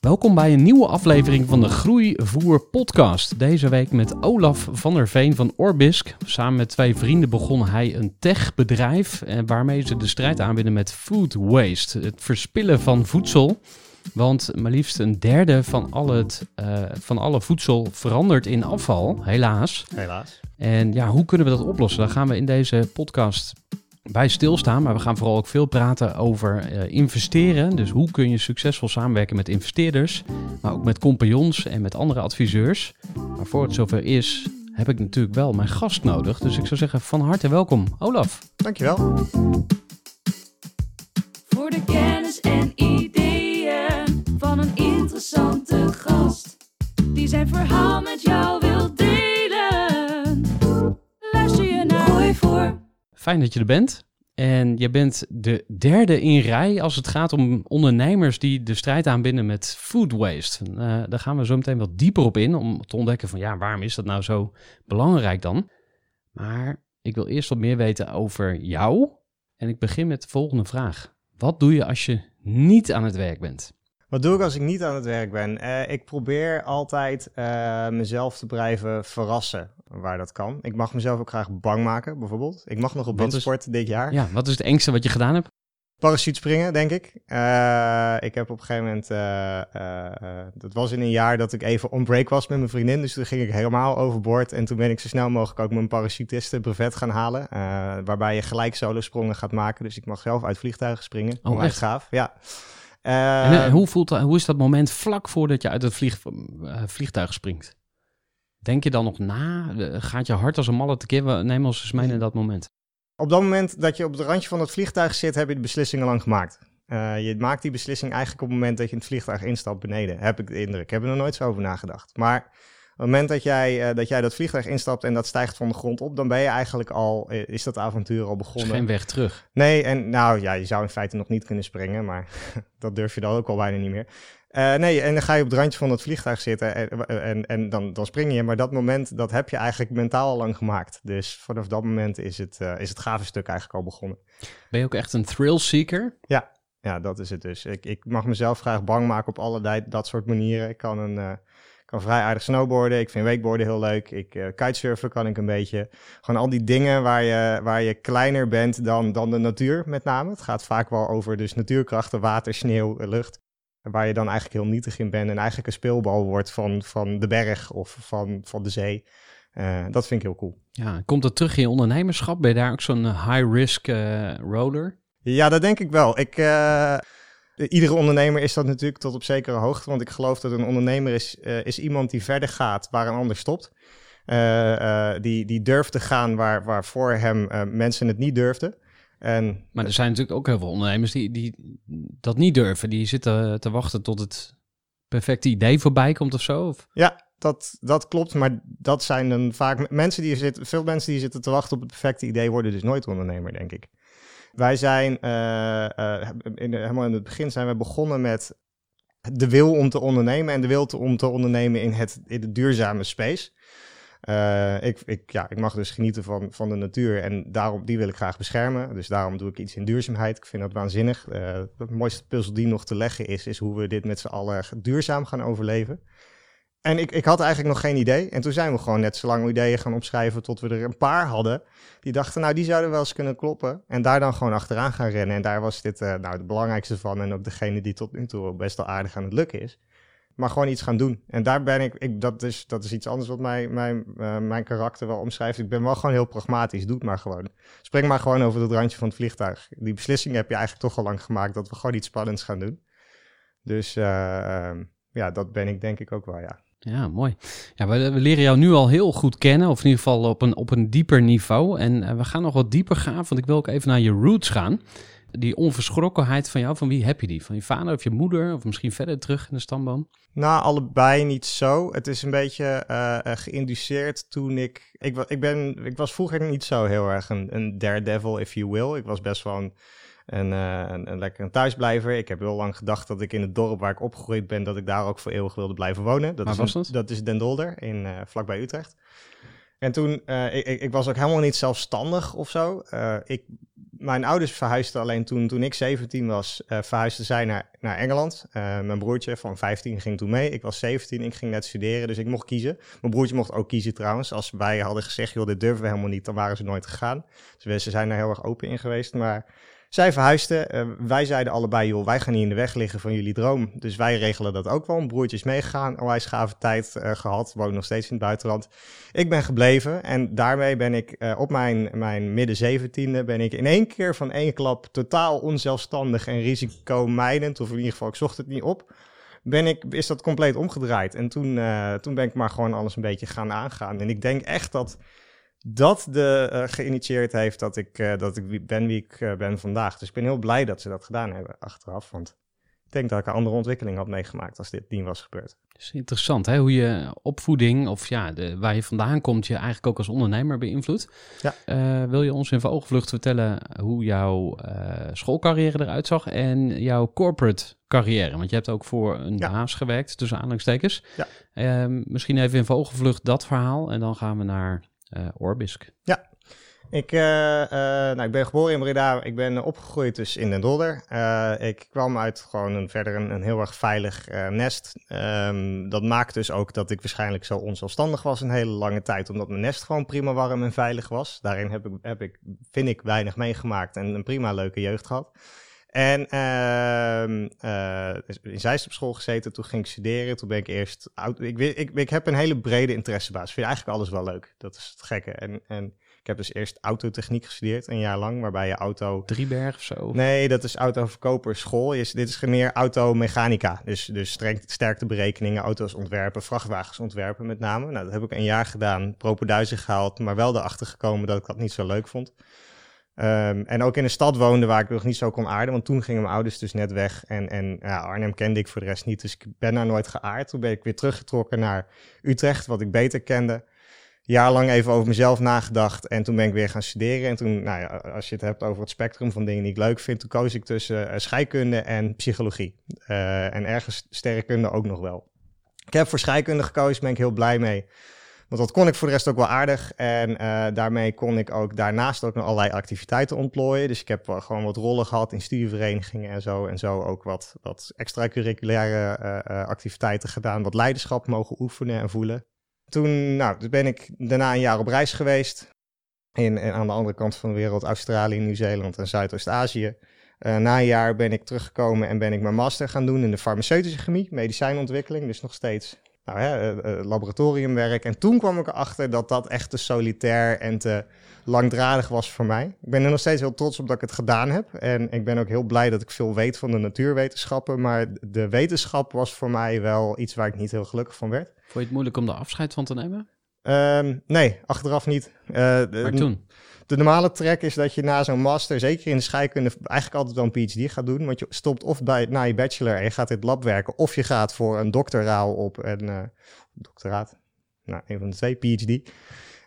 Welkom bij een nieuwe aflevering van de Groeivoer podcast. Deze week met Olaf van der Veen van Orbisk. Samen met twee vrienden begon hij een techbedrijf eh, waarmee ze de strijd aanbinden met food waste, het verspillen van voedsel. Want maar liefst een derde van, al het, eh, van alle voedsel verandert in afval, helaas. Helaas. En ja, hoe kunnen we dat oplossen? Daar gaan we in deze podcast bij stilstaan. Maar we gaan vooral ook veel praten over eh, investeren. Dus hoe kun je succesvol samenwerken met investeerders, maar ook met compagnons en met andere adviseurs. Maar voor het zover is, heb ik natuurlijk wel mijn gast nodig. Dus ik zou zeggen van harte welkom, Olaf. Dankjewel. Voor de kennis en ideeën van een interessante gast. Die zijn verhaal met jou wil Fijn dat je er bent. En je bent de derde in rij als het gaat om ondernemers die de strijd aanbinden met food waste. Eh, daar gaan we zo meteen wat dieper op in om te ontdekken van ja, waarom is dat nou zo belangrijk dan? Maar ik wil eerst wat meer weten over jou. En ik begin met de volgende vraag. Wat doe je als je niet aan het werk bent? Wat doe ik als ik niet aan het werk ben? Eh, ik probeer altijd eh, mezelf te blijven verrassen waar dat kan. Ik mag mezelf ook graag bang maken, bijvoorbeeld. Ik mag nog op is- windsport dit jaar. Ja, wat is het engste wat je gedaan hebt? Parachute springen, denk ik. Eh, ik heb op een gegeven moment... eh, eh, dat was in een jaar dat ik even on break was met mijn vriendin. Dus toen ging ik helemaal overboord. En toen ben ik zo snel mogelijk ook mijn parachutisten brevet gaan halen. waarbij je gelijk solo-sprongen gaat maken. Dus ik mag zelf uit vliegtuigen springen. Oh, echt? gaaf, ja. En, hoe, voelt, hoe is dat moment vlak voordat je uit het vlieg, vliegtuig springt? Denk je dan nog na? Eh, Gaat je hart als een malle tekeer? Neem ons eens mee in dat moment. Op dat moment dat je op het randje van het vliegtuig zit, heb je de beslissing al lang gemaakt. Eh, je maakt die beslissing eigenlijk op het moment dat je in het vliegtuig instapt beneden, heb ik de indruk. Ik heb er nog nooit zo over nagedacht. Maar op het moment dat jij, eh, dat jij dat vliegtuig instapt en dat stijgt van de grond op, dan ben je eigenlijk al, is dat avontuur al is begonnen. geen weg terug. Nee, en nou ja, je zou in feite nog niet kunnen springen, maar dat durf je dan ook al bijna niet meer. Eh, nee, en dan ga je op het randje van het vliegtuig zitten en, en, en dan, dan spring je. Maar dat moment, dat heb je eigenlijk mentaal al lang gemaakt. Dus vanaf dat moment is het, eh, is het gave stuk eigenlijk al begonnen. Ben je ook echt een thrill seeker? Ja, dat is het dus. Ik, ik mag mezelf graag bang maken op allerlei dat soort manieren. Ik kan, een, eh, kan vrij aardig snowboarden. Ik vind wakeboarden heel leuk. Ik kitesurfen kan ik een beetje. Gewoon al die dingen waar je, waar je kleiner bent dan, dan de natuur met name. Het gaat vaak wel over dus natuurkrachten, water, sneeuw, lucht. Waar je dan eigenlijk heel nietig in bent en eigenlijk een speelbal wordt van, van de berg of van, van de zee. Eh, dat vind ik heel cool. Ja, komt dat terug in je ondernemerschap? Ben je daar ook zo'n eh, high-risk eh, roller? Ja, dat denk ik wel. Ik, iedere ondernemer is dat natuurlijk tot op zekere hoogte. Want ik geloof dat een ondernemer is, is iemand die verder gaat waar een ander stopt. Die, die durft te gaan waar, waar voor hem mensen het niet durfden. En Maar er zijn natuurlijk ook heel veel ondernemers die, die dat niet durven. Die zitten te wachten tot het perfecte idee voorbij komt of zo. Of? ja, dat, dat klopt. Maar dat zijn dan vaak mensen die zitten, veel mensen die zitten te wachten op het perfecte idee, worden dus nooit ondernemer, denk ik. Wij zijn eh, eh, in helemaal in het begin zijn we begonnen met de wil om te ondernemen en de wil te, om te ondernemen in het, in de duurzame space. Eh, ik, ik, ja, ik mag dus genieten van, van de natuur en daarom, die wil ik graag beschermen. Dus daarom doe ik iets in duurzaamheid. Ik vind dat waanzinnig. Uh, de mooiste puzzel die nog te leggen is, is hoe we dit met z'n allen duurzaam gaan overleven. En ik, ik had eigenlijk nog geen idee. En toen zijn we gewoon net zo lang ideeën gaan opschrijven tot we er een paar hadden. Die dachten, nou, die zouden wel eens kunnen kloppen. En daar dan gewoon achteraan gaan rennen. En daar was dit uh, nou, het belangrijkste van. En ook degene die tot nu toe best wel aardig aan het lukken is. Maar gewoon iets gaan doen. En daar ben ik, ik dat, is, dat is iets anders wat mij, mijn, uh, mijn karakter wel omschrijft. Ik ben wel gewoon heel pragmatisch. Doe het maar gewoon. Spring maar gewoon over het randje van het vliegtuig. Die beslissing heb je eigenlijk toch al lang gemaakt dat we gewoon iets spannends gaan doen. Dus uh, ja, dat ben ik denk ik ook wel, ja. Ja, mooi. Ja, we, leren jou nu al heel goed kennen, of in ieder geval op een, op een dieper niveau. En uh, we gaan nog wat dieper gaan, want ik wil ook even naar je roots gaan. Die onverschrokkenheid van jou, van wie heb je die? Van je vader of je moeder, of misschien verder terug in de stamboom? Nou, allebei niet zo. Het is een beetje uh, geïnduceerd toen ik... Ik, ik, ben, ik was vroeger niet zo heel erg een, een daredevil, if you will. Ik was best wel een een, uh, een, een lekker een thuisblijver. Ik heb heel lang gedacht dat ik in het dorp waar ik opgegroeid ben, dat ik daar ook voor eeuwig wilde blijven wonen. Dat is was dat? Dat is Den Dolder, in, uh, vlakbij Utrecht. En toen, uh, ik, ik, was ook helemaal niet zelfstandig of zo. ik, mijn ouders verhuisden alleen toen, toen ik 17 was, verhuisden zij naar, naar Engeland. mijn broertje van 15 ging toen mee. Ik was 17, ik ging net studeren, dus ik mocht kiezen. Mijn broertje mocht ook kiezen trouwens. Als wij hadden gezegd, joh, dit durven we helemaal niet, dan waren ze nooit gegaan. Dus ze zijn daar heel erg open in geweest, maar... Zij verhuisden. Uh, wij zeiden allebei, joh, wij gaan niet in de weg liggen van jullie droom. Dus wij regelen dat ook wel. Een broertje is meegegaan. Onwijs gave tijd uh, gehad. Woon nog steeds in het buitenland. Ik ben gebleven. En daarmee ben ik uh, op mijn, mijn midden zeventiende... ben ik in één keer van één klap totaal onzelfstandig en risicomijdend. Of in ieder geval, ik zocht het niet op. Ben ik, is dat compleet omgedraaid. En toen, toen ben ik maar gewoon alles een beetje gaan aangaan. En ik denk echt dat dat de, uh, geïnitieerd heeft dat ik, uh, dat ik ben wie ik uh, ben vandaag. Dus ik ben heel blij dat ze dat gedaan hebben achteraf. Want ik denk dat ik een andere ontwikkeling had meegemaakt als dit niet was gebeurd. Dus interessant hè, hoe je opvoeding of ja, de, waar je vandaan komt, je eigenlijk ook als ondernemer beïnvloedt. Ja. wil je ons in vogelvlucht vertellen hoe jouw schoolcarrière eruit zag en jouw corporate carrière? Want je hebt ook voor een Ja. baas gewerkt, tussen aanhalingstekens. Ja. Ehm, misschien even in vogelvlucht dat verhaal en dan gaan we naar uh, Orbisk. Ik, uh, uh, nou, ik ben geboren in Breda. Ik ben opgegroeid dus in Den Dolder. Ik kwam uit gewoon een, verder een, heel erg veilig nest. Um, dat maakt dus ook dat ik waarschijnlijk zo onzelfstandig was een hele lange tijd. Omdat mijn nest gewoon prima warm en veilig was. Daarin heb ik, heb ik vind ik, weinig meegemaakt en een prima leuke jeugd gehad. En uh, in Zeist op school gezeten, toen ging ik studeren. Toen ben ik eerst... Ik, ik, ik heb een hele brede interessebasis. Ik vind eigenlijk alles wel leuk. Dat is het gekke. En, en ik heb dus eerst autotechniek gestudeerd, een jaar lang, waarbij je auto... Drieberg of zo? Nee, dat is autoverkoperschool. Is, dit is meer automechanica. Dus, dus sterkte berekeningen, auto's ontwerpen, vrachtwagens ontwerpen met name. Nou, dat heb ik een jaar gedaan, propenduizen gehaald, maar wel erachter gekomen dat ik dat niet zo leuk vond. Um, en ook in een stad woonde waar ik nog niet zo kon aarden, want toen gingen mijn ouders dus net weg. En, en ja, Arnhem kende ik voor de rest niet, dus ik ben daar nooit geaard. Toen ben ik weer teruggetrokken naar Utrecht, wat ik beter kende. Jaarlang even over mezelf nagedacht en toen ben ik weer gaan studeren. En toen, nou ja, als je het hebt over het spectrum van dingen die ik leuk vind, toen koos ik tussen uh, scheikunde en psychologie. Uh, en ergens sterrenkunde ook nog wel. Ik heb voor scheikunde gekozen, ben ik heel blij mee. Want dat kon ik voor de rest ook wel aardig. En uh, daarmee kon ik ook daarnaast ook nog allerlei activiteiten ontplooien. Dus ik heb gewoon wat rollen gehad in studieverenigingen en zo. En zo ook wat, wat extracurriculaire uh, activiteiten gedaan. Wat leiderschap mogen oefenen en voelen. Toen nou, dus ben ik daarna een jaar op reis geweest. In, aan de andere kant van de wereld, Australië, Nieuw-Zeeland en Zuidoost-Azië. Na een jaar ben ik teruggekomen en ben ik mijn master gaan doen in de farmaceutische chemie, medicijnontwikkeling. Dus nog steeds nou, hè, uh, laboratoriumwerk. En toen kwam ik erachter dat dat echt te solitair en te langdradig was voor mij. Ik ben er nog steeds heel trots op dat ik het gedaan heb. En ik ben ook heel blij dat ik veel weet van de natuurwetenschappen. Maar de wetenschap was voor mij wel iets waar ik niet heel gelukkig van werd. Vond je het moeilijk om er afscheid van te nemen? Um, nee, achteraf niet. Uh, maar toen? De normale track is dat je na zo'n master, zeker in de scheikunde, eigenlijk altijd wel een PhD gaat doen. Want je stopt of bij, na je bachelor en je gaat in het lab werken, of je gaat voor een doctoraal op een uh, doctoraat. Nou, een van de twee, PhD.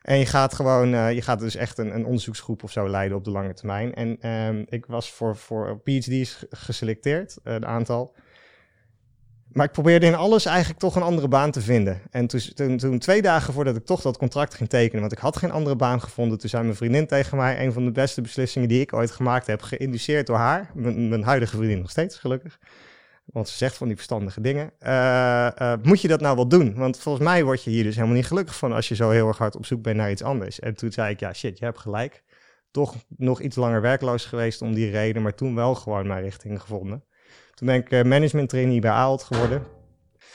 En je gaat gewoon, uh, je gaat dus echt een, een, onderzoeksgroep of zo leiden op de lange termijn. En um, ik was voor, voor PhD's geselecteerd, een aantal. Maar ik probeerde in alles eigenlijk toch een andere baan te vinden. En toen, toen, toen, twee dagen voordat ik toch dat contract ging tekenen, want ik had geen andere baan gevonden, toen zei mijn vriendin tegen mij, een van de beste beslissingen die ik ooit gemaakt heb, geïnduceerd door haar, mijn, huidige vriendin nog steeds, gelukkig. Want ze zegt van die verstandige dingen. Eh, eh, moet je dat nou wel doen? Want volgens mij word je hier dus helemaal niet gelukkig van als je zo heel erg hard op zoek bent naar iets anders. En toen zei ik, ja shit, je hebt gelijk. Toch nog iets langer werkloos geweest om die reden, maar toen wel gewoon mijn richting gevonden. Toen ben ik uh, management trainee bij Aalt geworden.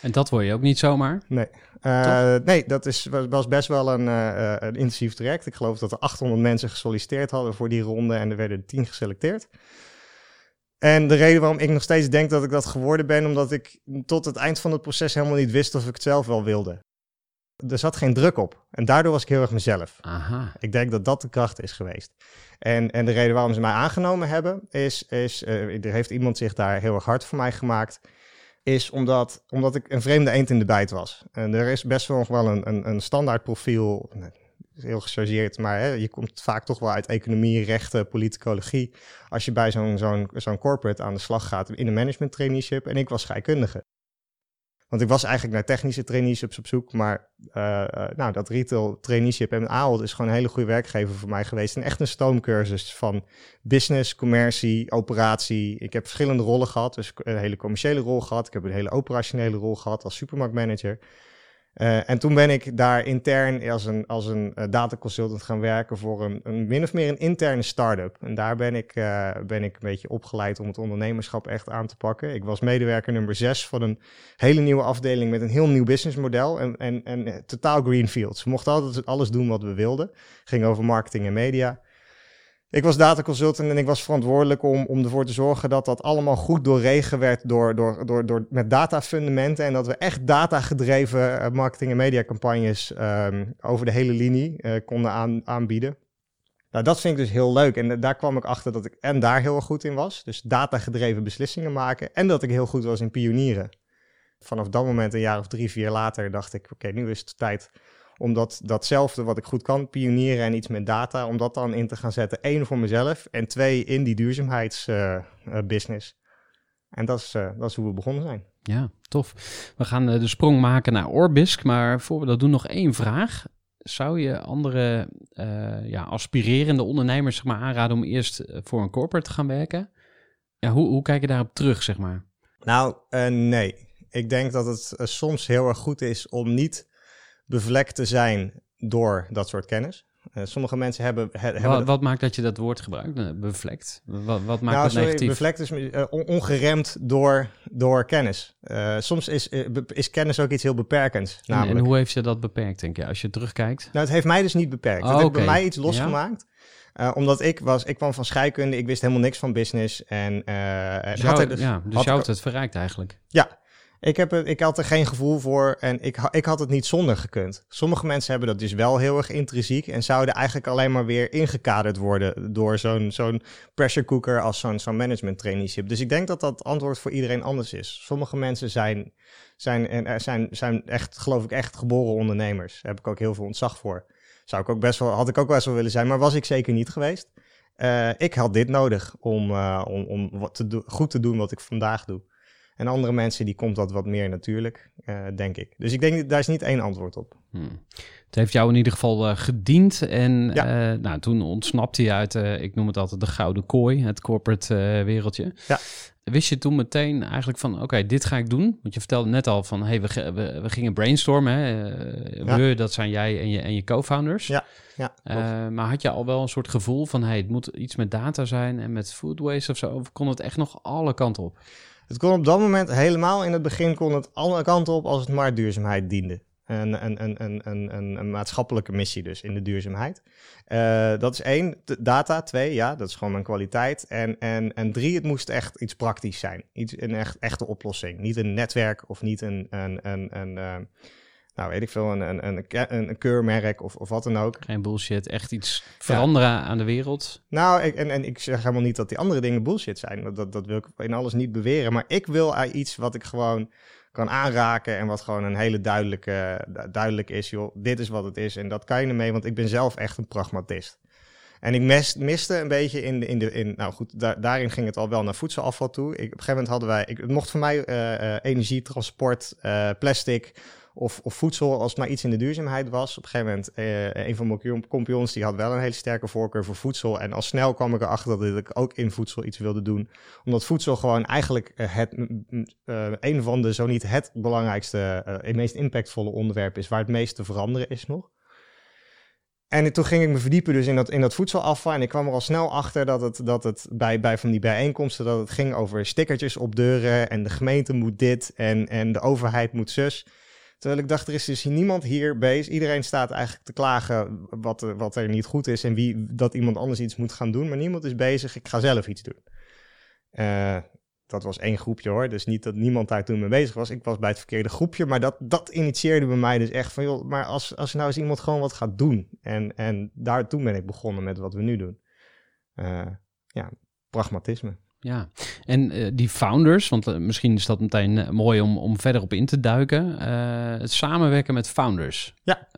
En dat word je ook niet zomaar? Nee. Uh, nee, dat is, was best wel een, uh, een, intensief traject. Ik geloof dat er 800 mensen gesolliciteerd hadden voor die ronde en er werden 10 geselecteerd. En de reden waarom ik nog steeds denk dat ik dat geworden ben, omdat ik tot het eind van het proces helemaal niet wist of ik het zelf wel wilde. Er zat geen druk op. En daardoor was ik heel erg mezelf. Aha. Ik denk dat dat de kracht is geweest. En, en de reden waarom ze mij aangenomen hebben, is, is uh, er heeft iemand zich daar heel erg hard voor mij gemaakt, is omdat, omdat ik een vreemde eend in de bijt was. En er is best wel nog wel een, een, een standaard profiel, heel gechargeerd, maar hè, je komt vaak toch wel uit economie, rechten, politicologie, als je bij zo'n zo'n zo'n corporate aan de slag gaat in een management traineeship. En ik was scheikundige. Want ik was eigenlijk naar technische traineeships op zoek, maar uh, uh, nou, dat retail traineeship en Ahold is gewoon een hele goede werkgever voor mij geweest. En echt een stoomcursus van business, commercie, operatie. Ik heb verschillende rollen gehad, dus een hele commerciële rol gehad. Ik heb een hele operationele rol gehad als supermarktmanager. Uh, en toen ben ik daar intern als een, als een uh, data consultant gaan werken voor een, een min of meer een interne start-up. En daar ben ik, uh, ben ik een beetje opgeleid om het ondernemerschap echt aan te pakken. Ik was medewerker nummer 6 van een hele nieuwe afdeling met een heel nieuw businessmodel en, en, en totaal greenfield. Ze mochten altijd alles doen wat we wilden. Ging over marketing en media. Ik was data consultant en ik was verantwoordelijk om, om ervoor te zorgen dat dat allemaal goed doorregen werd door, door, door, door, met datafundamenten. En dat we echt datagedreven uh, marketing- en mediacampagnes um, over de hele linie uh, konden aan, aanbieden. Nou, dat vind ik dus heel leuk. En daar kwam ik achter dat ik en daar heel goed in was. Dus datagedreven beslissingen maken. En dat ik heel goed was in pionieren. Vanaf dat moment, een jaar of drie, vier later, dacht ik: oké, nu is het tijd om dat, datzelfde wat ik goed kan, pionieren en iets met data, om dat dan in te gaan zetten. Eén voor mezelf en twee in die duurzaamheidsbusiness. En dat is, uh, dat is hoe we begonnen zijn. Ja, tof. We gaan de sprong maken naar Orbisk, maar voor we dat doen nog één vraag. Zou je andere ja, aspirerende ondernemers zeg maar, aanraden om eerst voor een corporate te gaan werken? Ja, hoe, hoe kijk je daarop terug, zeg maar? Nou, nee. Ik denk dat het soms heel erg goed is om niet bevlekt te zijn door dat soort kennis. Uh, sommige mensen hebben... He, wat, hebben wat, maakt dat je dat woord gebruikt, bevlekt? Wat, wat maakt nou, dat sorry, negatief? Bevlekt is uh, ongeremd door, door kennis. Uh, soms is, is kennis ook iets heel beperkends. En, en, hoe heeft je dat beperkt, denk je, als je terugkijkt? Nou, het heeft mij dus niet beperkt. Oh, het heeft okay. bij mij iets losgemaakt. Ja? Omdat ik was, ik kwam van scheikunde, ik wist helemaal niks van business. En, dus jou, had dus, ja, dus jou had het verrijkt eigenlijk. Ja, ik, heb ik had er geen gevoel voor en ik, ik had het niet zonder gekund. Sommige mensen hebben dat dus wel heel erg intrinsiek en zouden eigenlijk alleen maar weer ingekaderd worden door zo'n zo'n pressure cooker als zo'n zo'n management traineeship. Dus ik denk dat dat antwoord voor iedereen anders is. Sommige mensen zijn, zijn, en zijn, zijn echt, geloof ik, echt geboren ondernemers. Daar heb ik ook heel veel ontzag voor. Zou ik ook best wel, had ik ook best wel willen zijn, maar was ik zeker niet geweest. Uh, ik had dit nodig om, uh, om, om wat te goed te doen wat ik vandaag doe. En andere mensen, die komt dat wat meer natuurlijk, uh, denk ik. Dus ik denk, daar is niet één antwoord op. Hmm. Het heeft jou in ieder geval uh, gediend. En ja. uh, nou, toen ontsnapte je uit, ik noem het altijd de gouden kooi, het corporate wereldje. Ja. Wist je toen meteen eigenlijk van, oké, okay, dit ga ik doen? Want je vertelde net al van, hey, we, we, we gingen brainstormen. Hè? we, dat zijn jij en je, en je co-founders. Ja. Ja, maar had je al wel een soort gevoel van, hey, het moet iets met data zijn en met food waste of zo? Of kon het echt nog alle kanten op? Het kon op dat moment helemaal in het begin kon het alle kanten op als het maar duurzaamheid diende. Een, een, een, maatschappelijke missie dus in de duurzaamheid. Uh, dat is één. Data, twee, ja, dat is gewoon mijn kwaliteit. En, en, en drie, het moest echt iets praktisch zijn. Iets, een echt, echte oplossing. Niet een netwerk of niet een, een, een, een uh, nou weet ik veel, een, een, een, een, keurmerk of, of wat dan ook. Geen bullshit, echt iets veranderen ja. aan de wereld. Nou, ik, en, en ik zeg helemaal niet dat die andere dingen bullshit zijn. Dat, dat, dat wil ik in alles niet beweren. Maar ik wil iets wat ik gewoon kan aanraken en wat gewoon een hele duidelijke, duidelijk is. Joh, dit is wat het is en dat kan je ermee, want ik ben zelf echt een pragmatist. En ik miste een beetje in de, in de in, nou goed, daar, daarin ging het al wel naar voedselafval toe. Ik, op een gegeven moment hadden wij, ik, het mocht voor mij eh, eh, energie, transport, eh, plastic of, of voedsel als maar iets in de duurzaamheid was. Op een gegeven moment, eh, een van mijn kom- compagnons die had wel een hele sterke voorkeur voor voedsel. En al snel kwam ik erachter dat ik ook in voedsel iets wilde doen. Omdat voedsel gewoon eigenlijk eh, het, eh, een van de, zo niet het belangrijkste, eh het meest impactvolle onderwerp is waar het meest te veranderen is nog. En toen ging ik me verdiepen dus in dat, in dat voedselafval. En ik kwam er al snel achter dat het, dat het bij, bij van die bijeenkomsten... dat het ging over stickertjes op deuren... en de gemeente moet dit en, en de overheid moet zus. Terwijl ik dacht, er is dus niemand hier bezig. Iedereen staat eigenlijk te klagen wat, er- wat er niet goed is... en wie, dat iemand anders iets moet gaan doen. Maar niemand is bezig, ik ga zelf iets doen. Eh, dat was één groepje hoor. Dus niet dat niemand daar toen mee bezig was. Ik was bij het verkeerde groepje. Maar dat, dat initieerde bij mij dus echt van... joh, maar als, als nou eens iemand gewoon wat gaat doen. En, en daar toen ben ik begonnen met wat we nu doen. Eh, ja, pragmatisme. Ja, en eh, die founders, want eh, misschien is dat meteen eh, mooi om, om verder op in te duiken. Het samenwerken met founders. Ja.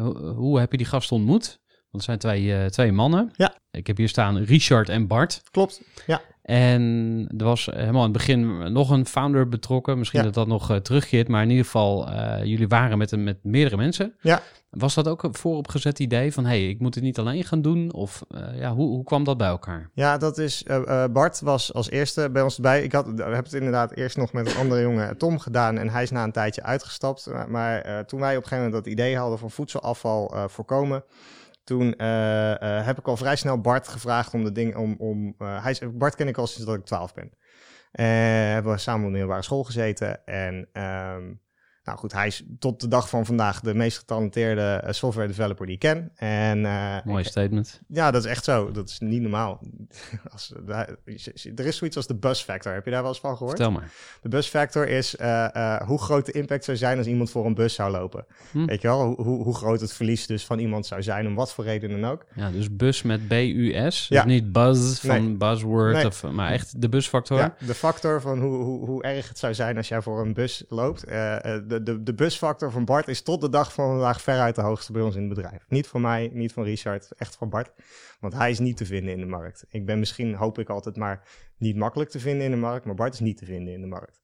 Hoe, hoe heb je die gasten ontmoet? Want het zijn twee, twee mannen. Ja. Ik heb hier staan Richard en Bart. Klopt, ja. En er was helemaal in het begin nog een founder betrokken. Misschien Ja. dat dat nog terugkeert. Maar in ieder geval, jullie waren met, een- met meerdere mensen. Ja. Was dat ook een vooropgezet idee van... hey, ik moet het niet alleen gaan doen? Of eh, ja, hoe, hoe kwam dat bij elkaar? Ja, dat is. eh, eh, Bart was als eerste bij ons erbij. Ik had, hebben het inderdaad eerst nog met een andere jongen, Tom, gedaan. En hij is na een tijdje uitgestapt. Maar, toen wij op een gegeven moment dat idee hadden van voedselafval voorkomen. Toen heb ik al vrij snel Bart gevraagd om de ding. Om, om, hij is, Bart ken ik al sinds dat ik 12 ben. Hebben we samen op de middelbare school gezeten. En ehm, nou goed, hij is tot de dag van vandaag de meest getalenteerde eh, software developer die ik ken. En eh, Mooi statement. ja, dat is echt zo. Dat is niet normaal. Als, er is zoiets als de bus factor. Heb je daar wel eens van gehoord? Vertel maar. De bus factor is eh, hoe groot de impact zou zijn als iemand voor een bus zou lopen. Hm. Weet je wel? Hoe, hoe, groot het verlies dus van iemand zou zijn, om wat voor reden dan ook. Ja, dus bus met B-U-S. Ja. Dus niet buzz van Nee. buzzword, Nee. of, maar echt de busfactor. Ja, de factor van hoe, hoe, hoe erg het zou zijn als jij voor een bus loopt. Eh, eh, de, de, de busfactor van Bart is tot de dag van vandaag veruit de hoogste bij ons in het bedrijf. Niet van mij, niet van Richard, echt van Bart. Want hij is niet te vinden in de markt. Ik ben misschien, hoop ik altijd, maar niet makkelijk te vinden in de markt. Maar Bart is niet te vinden in de markt.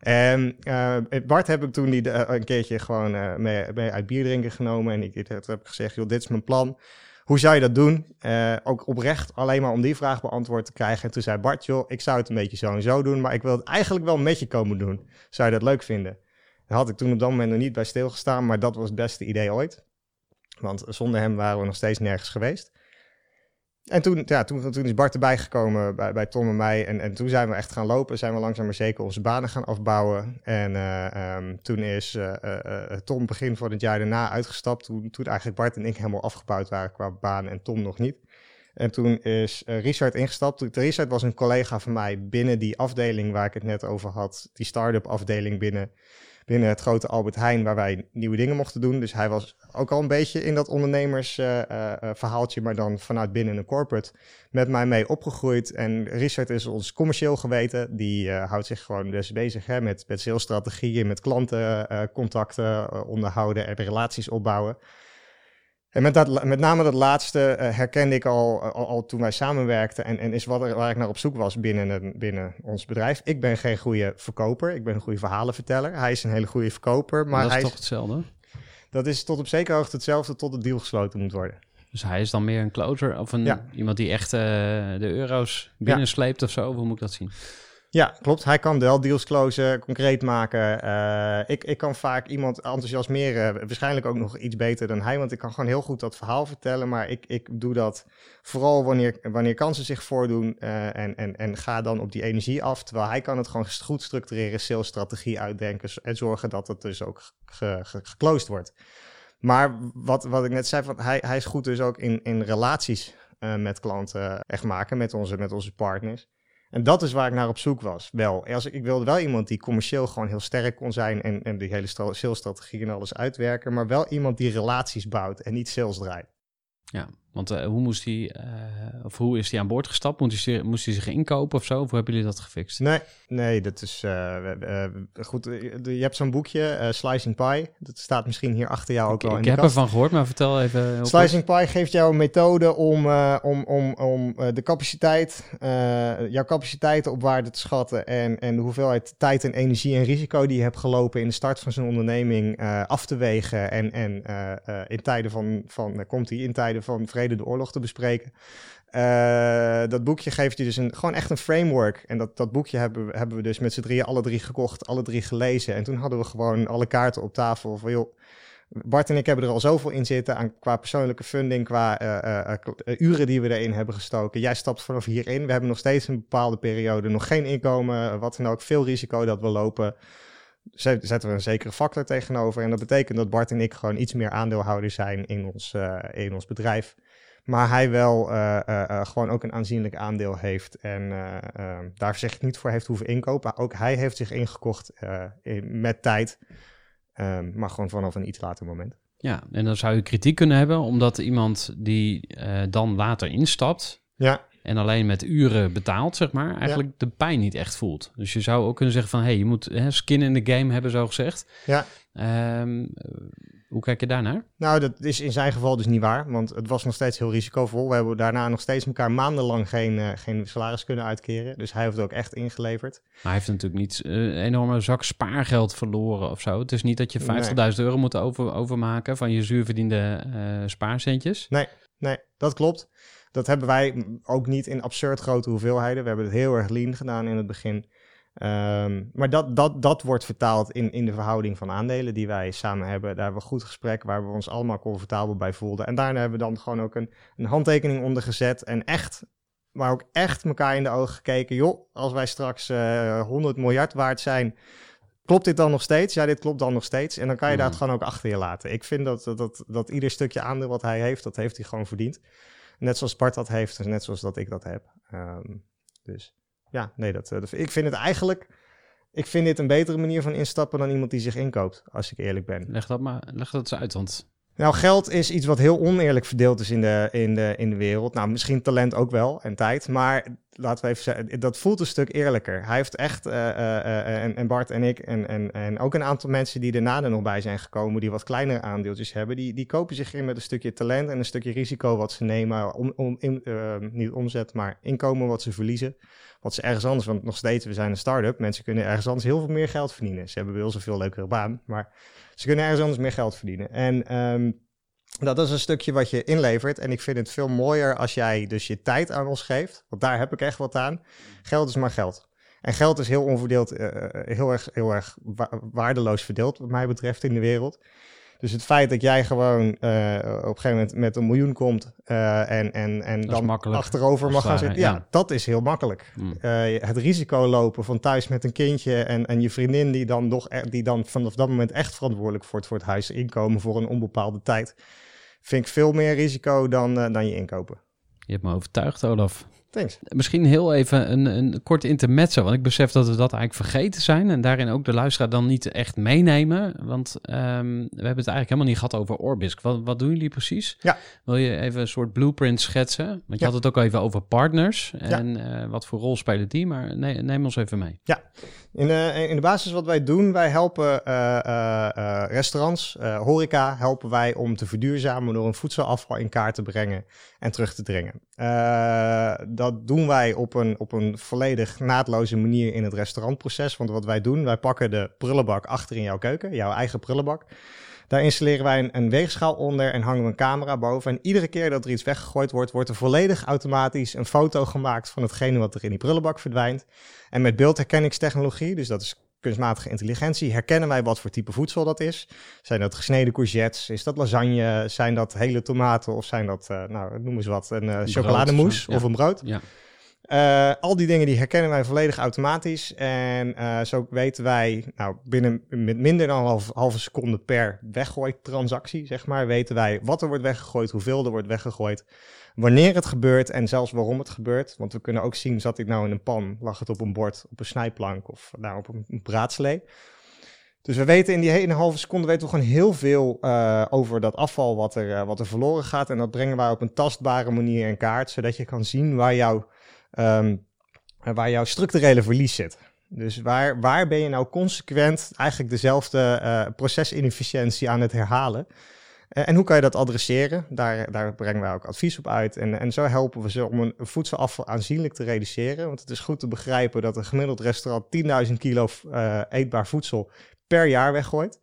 En eh, Bart heb ik toen die, de- een keertje gewoon eh, mee, mee uit bier drinken genomen. En ik, ik heb gezegd, joh, dit is mijn plan. Hoe zou je dat doen? Eh, ook oprecht alleen maar om die vraag beantwoord te krijgen. En toen zei Bart, joh, ik zou het een beetje zo en zo doen, maar ik wil het eigenlijk wel met je komen doen. Zou je dat leuk vinden? Had ik toen op dat moment nog niet bij stilgestaan, maar dat was het beste idee ooit. Want zonder hem waren we nog steeds nergens geweest. En toen, ja, toen, is Bart erbij gekomen bij, bij Tom en mij. En, en toen zijn we echt gaan lopen. Zijn we langzaam maar zeker onze banen gaan afbouwen. En eh, ehm, toen is eh, eh, Tom begin van het jaar daarna uitgestapt. Toen, toen eigenlijk Bart en ik helemaal afgebouwd waren qua banen en Tom nog niet. En toen is Richard ingestapt. Richard was een collega van mij binnen die afdeling waar ik het net over had. Die start-up afdeling binnen, binnen het grote Albert Heijn, waar wij nieuwe dingen mochten doen. Dus hij was ook al een beetje in dat ondernemersverhaaltje, maar dan vanuit binnen een corporate met mij mee opgegroeid. En Richard is ons commercieel geweten. Die eh, houdt zich gewoon dus bezig hè, met, met salesstrategieën, met klantencontacten eh, onderhouden en relaties opbouwen. En met, dat, met name dat laatste eh, herkende ik al, al, al toen wij samenwerkten en, en is wat er, waar ik naar op zoek was binnen, een, binnen ons bedrijf. Ik ben geen goede verkoper, ik ben een goede verhalenverteller. Hij is een hele goede verkoper, maar dat hij is is- toch hetzelfde? dat is tot op zekere hoogte hetzelfde tot het deal gesloten moet worden. Dus hij is dan meer een closer of een, Ja. iemand die echt eh, de euro's binnensleept of zo? Hoe moet ik dat zien? Ja, klopt. Hij kan wel deals closen, concreet maken. Eh, ik, ik kan vaak iemand enthousiasmeren, waarschijnlijk ook nog iets beter dan hij, want ik kan gewoon heel goed dat verhaal vertellen. Maar ik, ik doe dat vooral wanneer, wanneer kansen zich voordoen eh, en, en, en ga dan op die energie af. Terwijl hij kan het gewoon goed structureren, salesstrategie uitdenken en zorgen dat het dus ook ge, wordt. Maar wat, wat ik net zei, van, hij, hij is goed dus ook in, in relaties eh, met klanten echt maken, met onze, met onze partners. En dat is waar ik naar op zoek was. Wel, als ik, ik wilde wel iemand die commercieel gewoon heel sterk kon zijn en, en die hele stra- salesstrategie en alles uitwerken, maar wel iemand die relaties bouwt en niet sales draait. Ja, Want eh, hoe moest hij, eh, of hoe is hij aan boord gestapt? Moest hij, zich- moest hij zich inkopen of zo? Of hoe hebben jullie dat gefixt? Nee, nee, dat is eh, goed. Je hebt zo'n boekje, Slicing Pie. Dat staat misschien hier achter jou ook Ik, wel in ik de heb kast. ervan gehoord, maar vertel even. Slicing Pie geeft jou een methode om, om, om, om de capaciteit, jouw capaciteit op waarde te schatten en, en de hoeveelheid tijd en energie en risico die je hebt gelopen in de start van zo'n onderneming af te wegen en, en in tijden van, van komt hij, in tijden van vrede de oorlog te bespreken. Eh, dat boekje geeft je dus een, gewoon echt een framework. En dat, dat boekje hebben, we- hebben we dus met z'n drieën alle drie gekocht, alle drie gelezen. En toen hadden we gewoon alle kaarten op tafel van joh, Bart en ik hebben er al zoveel in zitten aan, qua persoonlijke funding, qua eh, eh, uren die we erin hebben gestoken. Jij stapt vanaf hierin. We hebben nog steeds een bepaalde periode nog geen inkomen, wat dan ook, veel risico dat we lopen. Zet- Zetten we een zekere factor tegenover. En dat betekent dat Bart en ik gewoon iets meer aandeelhouder zijn in ons, in ons bedrijf. Maar hij wel eh, eh, eh, gewoon ook een aanzienlijk aandeel heeft. En eh, eh, daar zich niet voor heeft hoeven inkopen. Ook hij heeft zich ingekocht in- met tijd. Ehm, maar gewoon vanaf een iets later moment. Ja, en dan zou je kritiek kunnen hebben, omdat iemand die dan later instapt Ja, en alleen met uren betaalt, zeg maar, eigenlijk de pijn niet echt voelt. Dus je zou ook kunnen zeggen van, hé, hey, je moet hè, skin in the game hebben, zo gezegd. ja. Ehm, hoe kijk je daarnaar? Nou, dat is in zijn geval dus niet waar, want het was nog steeds heel risicovol. We hebben daarna nog steeds elkaar maandenlang geen, eh, geen salaris kunnen uitkeren. Dus hij heeft ook echt ingeleverd. Maar hij heeft natuurlijk niet eh, een enorme zak spaargeld verloren of zo. Het is niet dat je 50.000 euro moet over, overmaken van je zuurverdiende eh spaarcentjes. Nee, dat klopt. Dat hebben wij ook niet in absurd grote hoeveelheden. We hebben het heel erg lean gedaan in het begin. Ehm, maar dat, dat, dat wordt vertaald in, in de verhouding van aandelen die wij samen hebben. Daar hebben we goed gesprek waar we ons allemaal comfortabel bij voelden. En daarna hebben we dan gewoon ook een, een handtekening onder gezet. En echt, maar ook echt elkaar in de ogen gekeken. Joh, als wij straks eh 100 miljard waard zijn, klopt dit dan nog steeds? Ja, dit klopt dan nog steeds. En dan kan je Mhm. dat gewoon ook achter je laten. Ik vind dat, dat, dat, dat ieder stukje aandeel wat hij heeft, dat heeft hij gewoon verdiend. Net zoals Bart dat heeft, en net zoals dat ik dat heb. Ehm, dus ja, nee, dat, eh, ik vind het eigenlijk... Ik vind dit een betere manier van instappen dan iemand die zich inkoopt, als ik eerlijk ben. Leg dat maar leg dat eens uit, want Nou, geld is iets wat heel oneerlijk verdeeld is in de, in de, in de wereld. Nou, misschien talent ook wel en tijd. Maar laten we even zeggen, dat voelt een stuk eerlijker. Hij heeft echt, eh, eh, eh, en, Bart en ik, en, en, en ook een aantal mensen die daarna er nog bij zijn gekomen, die wat kleinere aandeeltjes hebben, die, die kopen zich in met een stukje talent en een stukje risico wat ze nemen. Om, om, in, niet omzet, maar inkomen wat ze verliezen. Wat ze ergens anders, want nog steeds, we zijn een start-up. Mensen kunnen ergens anders heel veel meer geld verdienen. Ze hebben bij ons een veel leukere baan, maar ze kunnen ergens anders meer geld verdienen. En ehm, dat is een stukje wat je inlevert. En ik vind het veel mooier als jij dus je tijd aan ons geeft. Want daar heb ik echt wat aan. Geld is maar geld. En geld is heel onverdeeld, eh, eh, heel erg, heel erg wa- waardeloos verdeeld, wat mij betreft, in de wereld. Dus het feit dat jij gewoon eh, op een gegeven moment met een miljoen komt eh, en, en, en dan achterover mag gaan zitten, ja, ja. dat is heel makkelijk. hm, Eh, het risico lopen van thuis met een kindje en, en je vriendin die dan, nog, e- die dan vanaf dat moment echt verantwoordelijk wordt voor het huisinkomen voor een onbepaalde tijd, vind ik veel meer risico dan, dan je inkopen. je hebt me overtuigd, Olaf. Thanks. Misschien heel even een, een kort intermezzo, want ik besef dat we dat eigenlijk vergeten zijn en daarin ook de luisteraar dan niet echt meenemen, want ehm, we hebben het eigenlijk helemaal niet gehad over Orbisk. Wat, wat doen jullie precies? Ja. Wil je even een soort blueprint schetsen? Want je Ja. had het ook al even over partners en eh, wat voor rol spelen die, maar nee, neem ons even mee. In de, in de basis wat wij doen, wij helpen eh, eh, eh, restaurants, eh, horeca, helpen wij om te verduurzamen door een voedselafval in kaart te brengen en terug te dringen. Eh, dat doen wij op een, op een volledig naadloze manier in het restaurantproces. Want wat wij doen, wij pakken de prullenbak achter in jouw keuken, jouw eigen prullenbak. Daar installeren wij een, een weegschaal onder en hangen we een camera boven. En iedere keer dat er iets weggegooid wordt, wordt er volledig automatisch een foto gemaakt van hetgene wat er in die prullenbak verdwijnt. En met beeldherkenningstechnologie, dus dat is kunstmatige intelligentie, herkennen wij wat voor type voedsel dat is. Zijn dat gesneden courgettes? Is dat lasagne? Zijn dat hele tomaten? Of zijn dat, eh, nou, noem eens wat, een eh, chocolademousse ja. of een brood? Ja. Eh, al die dingen die herkennen wij volledig automatisch. En eh, zo weten wij, nou, binnen met minder dan een half, halve seconde per weggooitransactie, zeg maar, weten wij wat er wordt weggegooid, hoeveel er wordt weggegooid, wanneer het gebeurt en zelfs waarom het gebeurt. Want we kunnen ook zien, zat dit nou in een pan, lag het op een bord, op een snijplank of nou, op een, braadslee. Dus we weten in die hele halve seconde weten we gewoon heel veel uh, over dat afval wat er, wat er verloren gaat. En dat brengen wij op een tastbare manier in kaart, zodat je kan zien waar, jou, um, waar jouw structurele verlies zit. Dus waar, waar ben je nou consequent eigenlijk dezelfde uh, procesinefficiëntie aan het herhalen? en hoe kan je dat adresseren? Daar, daar brengen wij ook advies op uit. En, en zo helpen we ze om een voedselafval aanzienlijk te reduceren. Want het is goed te begrijpen dat een gemiddeld restaurant 10.000 kilo eetbaar voedsel per jaar weggooit.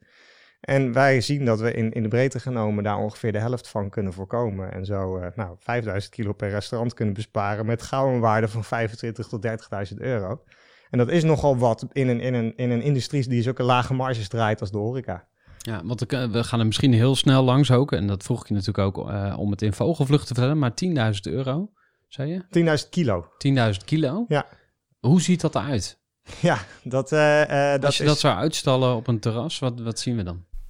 En wij zien dat we in, in de breedte genomen daar ongeveer de helft van kunnen voorkomen. En zo uh, nou, 5000 kilo per restaurant kunnen besparen met gauw een waarde van 25 tot 30.000 euro. En dat is nogal wat in een, in, een, in een industrie die zulke lage marges draait als de horeca. Ja, want we gaan er misschien heel snel langs ook. En dat vroeg ik je natuurlijk ook uh, om het in vogelvlucht te vertellen. Maar 10.000 euro, zei je? 10.000 kilo. 10.000 kilo? Ja. Hoe ziet dat eruit? Ja, dat, uh, uh, dat Als je is... dat zou uitstallen op een terras, wat, wat zien we dan?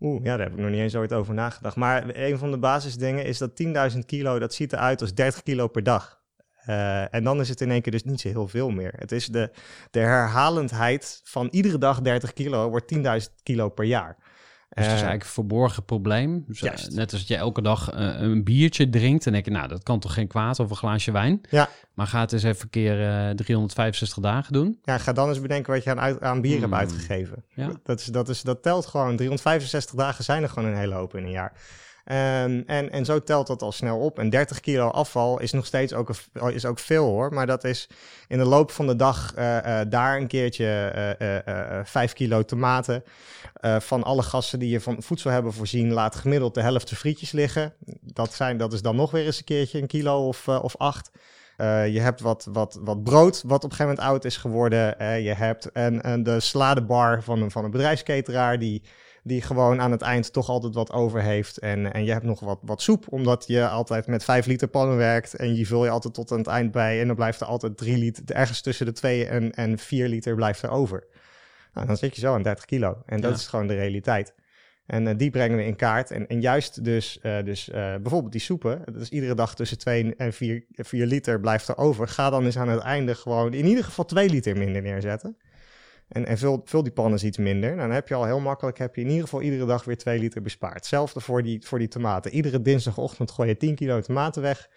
Oeh, ja, daar heb ik nog niet eens ooit over nagedacht. Maar een van de basisdingen is dat 10.000 kilo, dat ziet eruit als 30 kilo per dag. Uh, en dan is het in één keer dus niet zo heel veel meer. Het is de, de herhalendheid van iedere dag 30 kilo wordt 10.000 kilo per jaar. Dus het is eigenlijk een verborgen probleem. Dus, net als dat je elke dag uh, een biertje drinkt. Dan denk je, nou, dat kan toch geen kwaad of een glaasje wijn. Ja. Maar ga het eens even een keer uh, 365 dagen doen. Ja, ga dan eens bedenken wat je aan, uit, aan bier hebt uitgegeven. Ja. Dat, is, dat, is, dat telt gewoon. 365 dagen zijn er gewoon een hele hoop in een jaar. Um, en, en zo telt dat al snel op. En 30 kilo afval is nog steeds ook, een, is ook veel hoor. Maar dat is in de loop van de dag uh, uh, daar een keertje uh, 5 kilo tomaten. Van alle gassen die je van voedsel hebben voorzien, laat gemiddeld de helft de frietjes liggen. Dat, zijn, dat is dan nog weer eens een keertje een kilo of, of acht. Uh, je hebt wat, wat, wat brood, wat op een gegeven moment oud is geworden. Je hebt een, een, de saladebar van een, van een bedrijfsketeraar die die gewoon aan het eind toch altijd wat over heeft. En, en je hebt nog wat, wat soep, omdat je altijd met 5 liter pannen werkt. En je vul je altijd tot aan het eind bij. En dan blijft er altijd 3 liter, ergens tussen de 2 en, en 4 liter blijft er over. Nou, dan zit je zo aan 30 kilo. En dat ja. is gewoon de realiteit. En uh, die brengen we in kaart. En, en juist dus, uh, dus uh, bijvoorbeeld die soepen, dus iedere dag tussen 2 en 4, 4 liter blijft er over. Ga dan eens aan het einde gewoon in ieder geval 2 liter minder neerzetten. En, en vul, vul die pannen iets minder. Nou, dan heb je al heel makkelijk, heb je in ieder geval iedere dag weer 2 liter bespaard. Hetzelfde voor die, voor die tomaten. Iedere dinsdagochtend gooi je 10 kilo tomaten weg.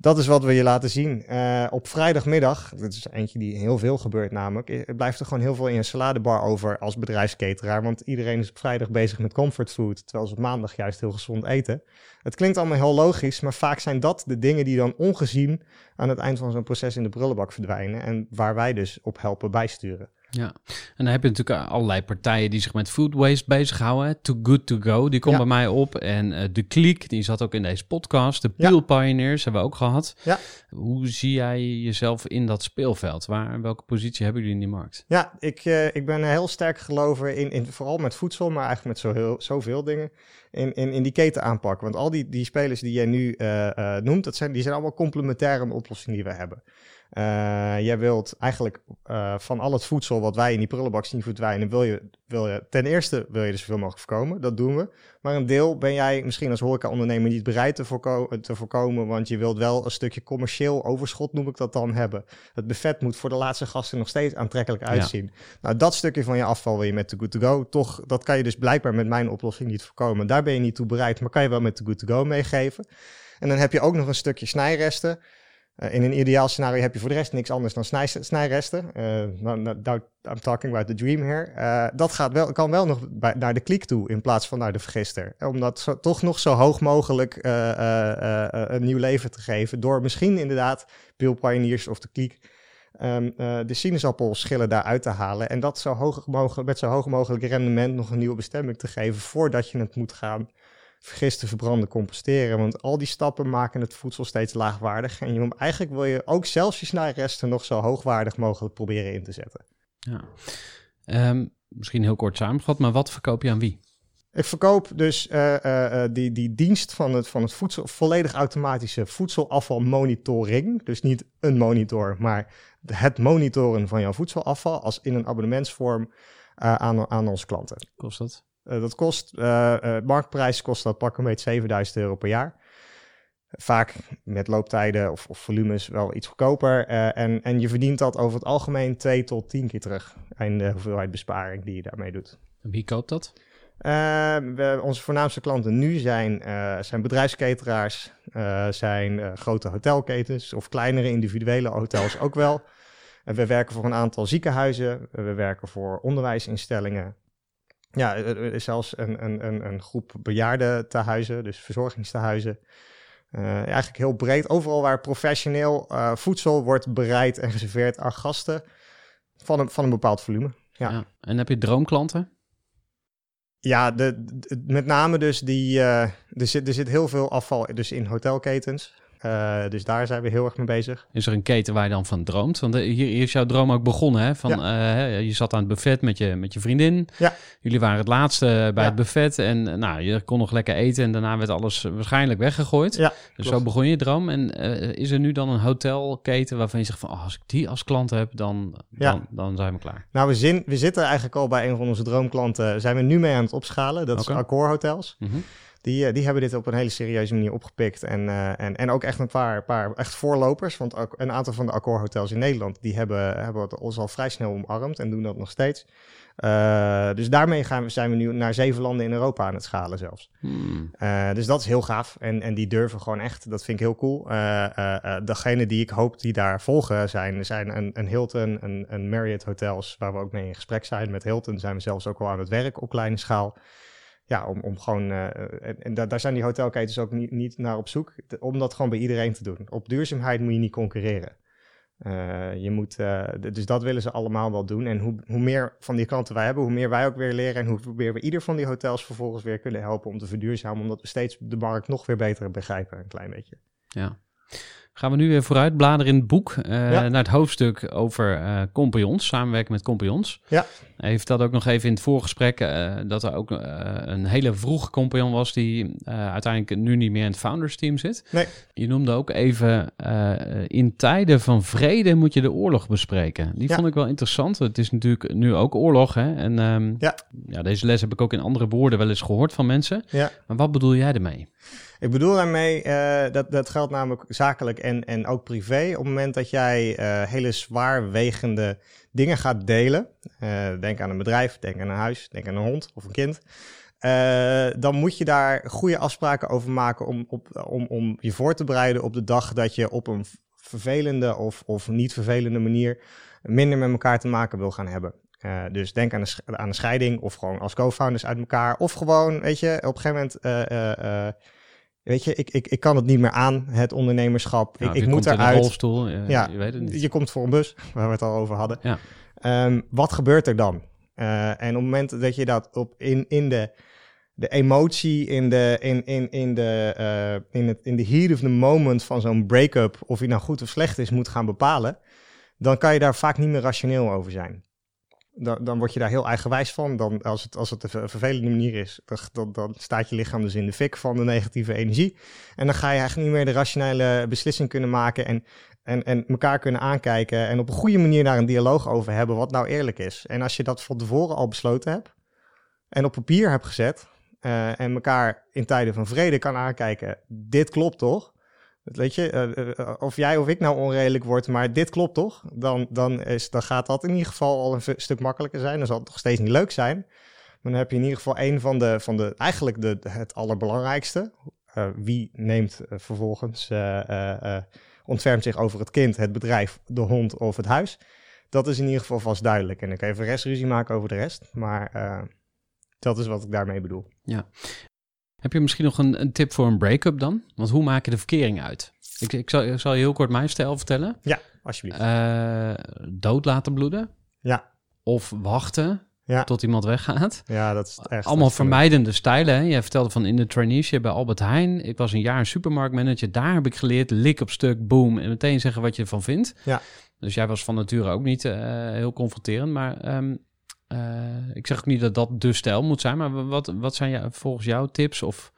Dat is wat we je laten zien. Uh, op vrijdagmiddag, dat is eentje die heel veel gebeurt namelijk, blijft er gewoon heel veel in je saladebar over als bedrijfsketeraar. Want iedereen is op vrijdag bezig met comfortfood, terwijl ze op maandag juist heel gezond eten. Het klinkt allemaal heel logisch, maar vaak zijn dat de dingen die dan ongezien aan het eind van zo'n proces in de prullenbak verdwijnen. En waar wij dus op helpen bijsturen. Ja, en dan heb je natuurlijk allerlei partijen die zich met food waste bezighouden. Too Good To Go, die komt ja. bij mij op. En uh, De Kliek, die zat ook in deze podcast. De Peel ja. Pioneers hebben we ook gehad. Ja. Hoe zie jij jezelf in dat speelveld? Waar, welke positie hebben jullie in die markt? Ja, ik, uh, ik ben heel sterk geloven in, in, vooral met voedsel, maar eigenlijk met zo heel, zoveel dingen, in, in, in die keten aanpakken. Want al die, die spelers die jij nu uh, noemt, dat zijn, die zijn allemaal complementair aan de oplossing die we hebben. Uh, jij wilt eigenlijk uh, van al het voedsel wat wij in die prullenbak zien verdwijnen, wil je, wil je ten eerste wil je er zoveel mogelijk voorkomen. Dat doen we. Maar een deel ben jij misschien als horeca-ondernemer niet bereid te, voorko te voorkomen, want je wilt wel een stukje commercieel overschot, noem ik dat dan, hebben. Het buffet moet voor de laatste gasten nog steeds aantrekkelijk uitzien. Ja. Nou, dat stukje van je afval wil je met Too Good To Go. Toch, dat kan je dus blijkbaar met mijn oplossing niet voorkomen. Daar ben je niet toe bereid, maar kan je wel met Too Good To Go meegeven. En dan heb je ook nog een stukje snijresten. Uh, in een ideaal scenario heb je voor de rest niks anders dan snij, snijresten. Uh, I'm talking about the dream here. Uh, dat gaat wel, kan wel nog bij, naar de kliek toe in plaats van naar de vergister. Om dat zo, toch nog zo hoog mogelijk een nieuw leven te geven. Door misschien inderdaad Bill Pioneers of de kliek um, de sinaasappelschillen daaruit te halen. En dat zo hoog mogelijk, met zo hoog mogelijk rendement nog een nieuwe bestemming te geven voordat je het moet gaan vergisten, verbranden, composteren. Want al die stappen maken het voedsel steeds laagwaardig. En je, eigenlijk wil je ook zelfs je snijresten nog zo hoogwaardig mogelijk proberen in te zetten. Ja. Um, misschien heel kort samengevat, maar wat verkoop je aan wie? Ik verkoop dus uh, uh, die, die dienst van het, van het voedsel, volledig automatische voedselafvalmonitoring. Dus niet een monitor, maar het monitoren van jouw voedselafval als in een abonnementsvorm uh, aan, aan onze klanten. Kost dat? Uh, dat kost, uh, marktprijs kost dat pak een beetje 7000 euro per jaar. Vaak met looptijden of, of volumes wel iets goedkoper. en, en je verdient dat over het algemeen 2 tot 10 keer terug. En de hoeveelheid besparing die je daarmee doet. En wie koopt dat? we, onze voornaamste klanten nu zijn, zijn bedrijfsketeraars, zijn grote hotelketens of kleinere individuele hotels ook wel. we werken voor een aantal ziekenhuizen, we werken voor onderwijsinstellingen, ja, er is zelfs een, een, een, een groep bejaardentehuizen, dus verzorgingstehuizen. Uh, eigenlijk heel breed. Overal waar professioneel uh, voedsel wordt bereid en geserveerd aan gasten van een, van een bepaald volume. Ja. ja. En heb je droomklanten? Ja, de, met name dus die. Uh, er, zit, er zit heel veel afval dus in hotelketens. Uh, dus daar zijn we heel erg mee bezig. Is er een keten waar je dan van droomt? Want hier, hier is jouw droom ook begonnen. Hè? Van, ja. uh, je zat aan het buffet met je, met je vriendin. Ja. Jullie waren het laatste bij ja. het buffet. En nou, je kon nog lekker eten. En daarna werd alles waarschijnlijk weggegooid. Ja, dus klopt. zo begon je droom. En uh, is er nu dan een hotelketen waarvan je zegt van... Oh, als ik die als klant heb, dan, dan, dan zijn we klaar. Nou, we, zin, we zitten eigenlijk al bij een van onze droomklanten. Zijn we nu mee aan het opschalen. Dat okay. is Accor Hotels. Mm -hmm. Die, eh, die hebben dit op een hele serieuze manier opgepikt. En, uh, en, en ook echt een paar, paar echt voorlopers. Want ook een aantal van de Accor hotels in Nederland... die hebben, hebben het ons al vrij snel omarmd en doen dat nog steeds. Uh, dus daarmee gaan we, zijn we nu naar zeven landen in Europa aan het schalen zelfs. Hmm. Uh, dus dat is heel gaaf. En, en die durven gewoon echt. Dat vind ik heel cool. Uh, degene die ik hoop die daar volgen zijn, zijn een, een Hilton, een, een Marriott hotels... waar we ook mee in gesprek zijn. Met Hilton zijn we zelfs ook al aan het werk op kleine schaal ja, om, om gewoon. Uh, en, daar zijn die hotelketens ook niet, niet naar op zoek. Om dat gewoon bij iedereen te doen. Op duurzaamheid moet je niet concurreren. Uh, je moet, uh, dus dat willen ze allemaal wel doen. En hoe, hoe meer van die klanten wij hebben, hoe meer wij ook weer leren. En hoe meer we ieder van die hotels vervolgens weer kunnen helpen om te verduurzamen. Omdat we steeds de markt nog weer beter begrijpen, een klein beetje. Ja. Gaan we nu weer vooruit bladeren in het boek uh, ja. naar het hoofdstuk over uh, compagnons, samenwerken met compagnons. Ja. Hij heeft dat ook nog even in het voorgesprek, uh, dat er ook een hele vroege compagnon was die uiteindelijk nu niet meer in het founders team zit. Nee. Je noemde ook even, in tijden van vrede moet je de oorlog bespreken. Die Ja. vond ik wel interessant. Het is natuurlijk nu ook oorlog. Hè? En ehm, Ja. ja, deze les heb ik ook in andere woorden wel eens gehoord van mensen. Ja. Maar wat bedoel jij ermee? Ik bedoel daarmee, eh, dat, dat geldt namelijk zakelijk en, en ook privé. Op het moment dat jij eh, hele zwaarwegende dingen gaat delen, eh, denk aan een bedrijf, denk aan een huis, denk aan een hond of een kind. dan moet je daar goede afspraken over maken om, op, om, om je voor te bereiden op de dag dat je op een vervelende of, of niet vervelende manier minder met elkaar te maken wil gaan hebben. Dus denk aan een, aan een scheiding of gewoon als co-founders uit elkaar. Of gewoon, weet je, op een gegeven moment, weet je, ik, ik, ik kan het niet meer aan, het ondernemerschap. Nou, ik je ik moet eruit. rolstoel, eh, Ja, je weet het niet. Je komt voor een bus, waar we het al over hadden. Ja. Ehm, wat gebeurt er dan? Uh, en op het moment dat je dat op in, in de, de emotie, in de, in, in, in de, uh, in het, in de heat of the moment van zo'n break-up, of die nou goed of slecht is, moet gaan bepalen, dan kan je daar vaak niet meer rationeel over zijn. Dan, dan word je daar heel eigenwijs van. Dan, als, het, als het een ver- vervelende manier is, dan, dan, staat je lichaam dus in de fik van de negatieve energie. En dan ga je eigenlijk niet meer de rationele beslissing kunnen maken en, en, en elkaar kunnen aankijken en op een goede manier daar een dialoog over hebben wat nou eerlijk is. En als je dat van tevoren al besloten hebt en op papier hebt gezet uh, en elkaar in tijden van vrede kan aankijken, dit klopt toch? Weet je, uh, uh, of jij of ik nou onredelijk wordt, maar dit klopt toch? Dan, dan, is, dan gaat dat in ieder geval al een stuk makkelijker zijn. Dan zal het nog steeds niet leuk zijn. Maar dan heb je in ieder geval een van de, van de eigenlijk de, het allerbelangrijkste. Uh, wie neemt vervolgens ontfermt zich over het kind, het bedrijf, de hond of het huis. Dat is in ieder geval vast duidelijk. En ik kan even rest ruzie maken over de rest. Maar dat is wat ik daarmee bedoel. Ja. Heb je misschien nog een, een tip voor een break-up dan? Want hoe maak je de verkering uit? Ik, ik, zal, ik zal je heel kort mijn stijl vertellen. Ja, alsjeblieft. Uh, dood laten bloeden. Ja. Of wachten ja. tot iemand weggaat. Ja, dat is echt... Allemaal vermijdende stijlen. Hè? Jij vertelde van in de traineeship bij Albert Heijn. Ik was een jaar supermarktmanager. Daar heb ik geleerd, lik op stuk, boom. En meteen zeggen wat je ervan vindt. Ja. Dus jij was van nature ook niet uh, heel confronterend. Maar um, uh, ik zeg ook niet dat dat de stijl moet zijn. Maar wat, wat zijn jou, volgens jou tips of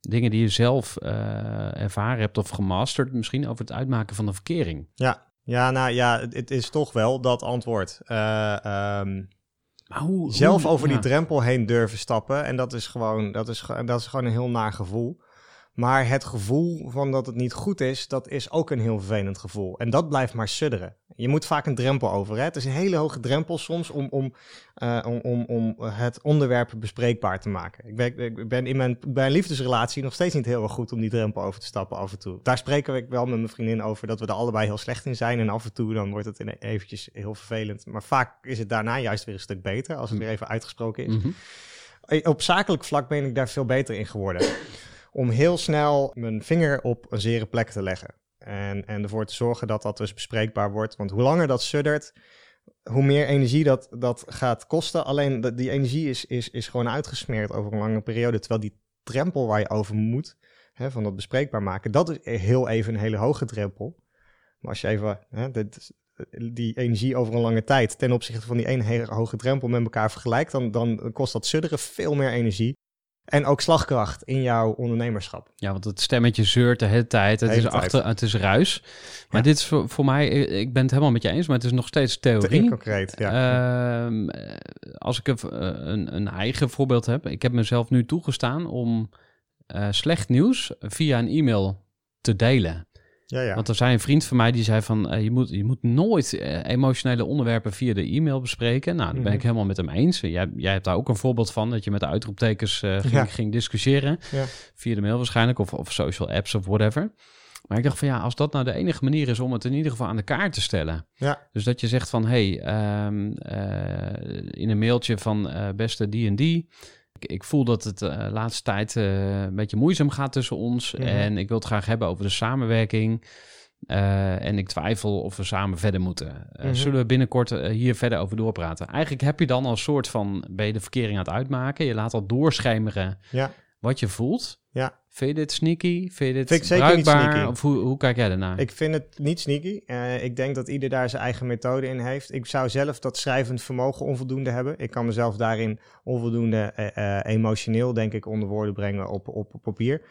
dingen die je zelf uh, ervaren hebt of gemasterd misschien over het uitmaken van een verkering? Ja, ja nou ja, het is toch wel dat antwoord. Um, maar hoe, zelf hoe, over ja. die drempel heen durven stappen. En dat is gewoon, dat is, dat is gewoon een heel naar gevoel. Maar het gevoel van dat het niet goed is, dat is ook een heel vervelend gevoel. En dat blijft maar sudderen. Je moet vaak een drempel over. Hè? Het is een hele hoge drempel soms om, om, uh, om, om, om het onderwerp bespreekbaar te maken. Ik ben, ik ben in mijn, bij een liefdesrelatie nog steeds niet heel erg goed om die drempel over te stappen af en toe. Daar spreken we wel met mijn vriendin over dat we er allebei heel slecht in zijn. En af en toe dan wordt het eventjes heel vervelend. Maar vaak is het daarna juist weer een stuk beter als het weer even uitgesproken is. Mm -hmm. Op zakelijk vlak ben ik daar veel beter in geworden om heel snel mijn vinger op een zere plek te leggen. En, en ervoor te zorgen dat dat dus bespreekbaar wordt. Want hoe langer dat suddert, hoe meer energie dat, dat gaat kosten. Alleen die energie is, is, is gewoon uitgesmeerd over een lange periode. Terwijl die drempel waar je over moet, hè, van dat bespreekbaar maken, dat is heel even een hele hoge drempel. Maar als je even hè, dit, die energie over een lange tijd ten opzichte van die ene hele hoge drempel met elkaar vergelijkt, dan, dan kost dat sudderen veel meer energie. En ook slagkracht in jouw ondernemerschap. Ja, want het stemmetje zeurt de hele tijd. Het, Hele is, tijd. achter, het is ruis. Maar Ja. dit is voor, voor mij, ik ben het helemaal met je eens, maar het is nog steeds Te theorie. concreet, ja. Ehm, eh, als ik een, een, een eigen voorbeeld heb, ik heb mezelf nu toegestaan om eh, slecht nieuws via een e-mail te delen. Ja, ja. Want er zei een vriend van mij die zei van eh, je, moet, je moet nooit eh, emotionele onderwerpen via de e-mail bespreken. Nou, daar ben Mhm. ik helemaal met hem eens. Jij, jij hebt daar ook een voorbeeld van dat je met de uitroeptekens eh, ging, Ja. ging discussiëren. Ja. Via de mail waarschijnlijk of, of social apps of whatever. Maar ik dacht van ja, als dat nou de enige manier is om het in ieder geval aan de kaart te stellen. Ja. Dus dat je zegt van hey, ehm, eh, in een mailtje van beste die en die. Ik, ik voel dat het de laatste tijd eh, een beetje moeizaam gaat tussen ons. Mhm. En ik wil het graag hebben over de samenwerking. Eh, en ik twijfel of we samen verder moeten. Eh, Mhm. Zullen we binnenkort eh, hier verder over doorpraten? Eigenlijk heb je dan al een soort van... ben je de verkering aan het uitmaken. Je laat al doorschemeren Ja. wat je voelt. Ja. Vind je dit sneaky? Vind je dit Vind ik zeker niet bruikbaar? sneaky. Of hoe, hoe kijk jij daarnaar? Ik vind het niet sneaky. Eh, ik denk dat ieder daar zijn eigen methode in heeft. Ik zou zelf dat schrijvend vermogen onvoldoende hebben. Ik kan mezelf daarin onvoldoende eh, eh, emotioneel, denk ik, onder woorden brengen op, op, op papier.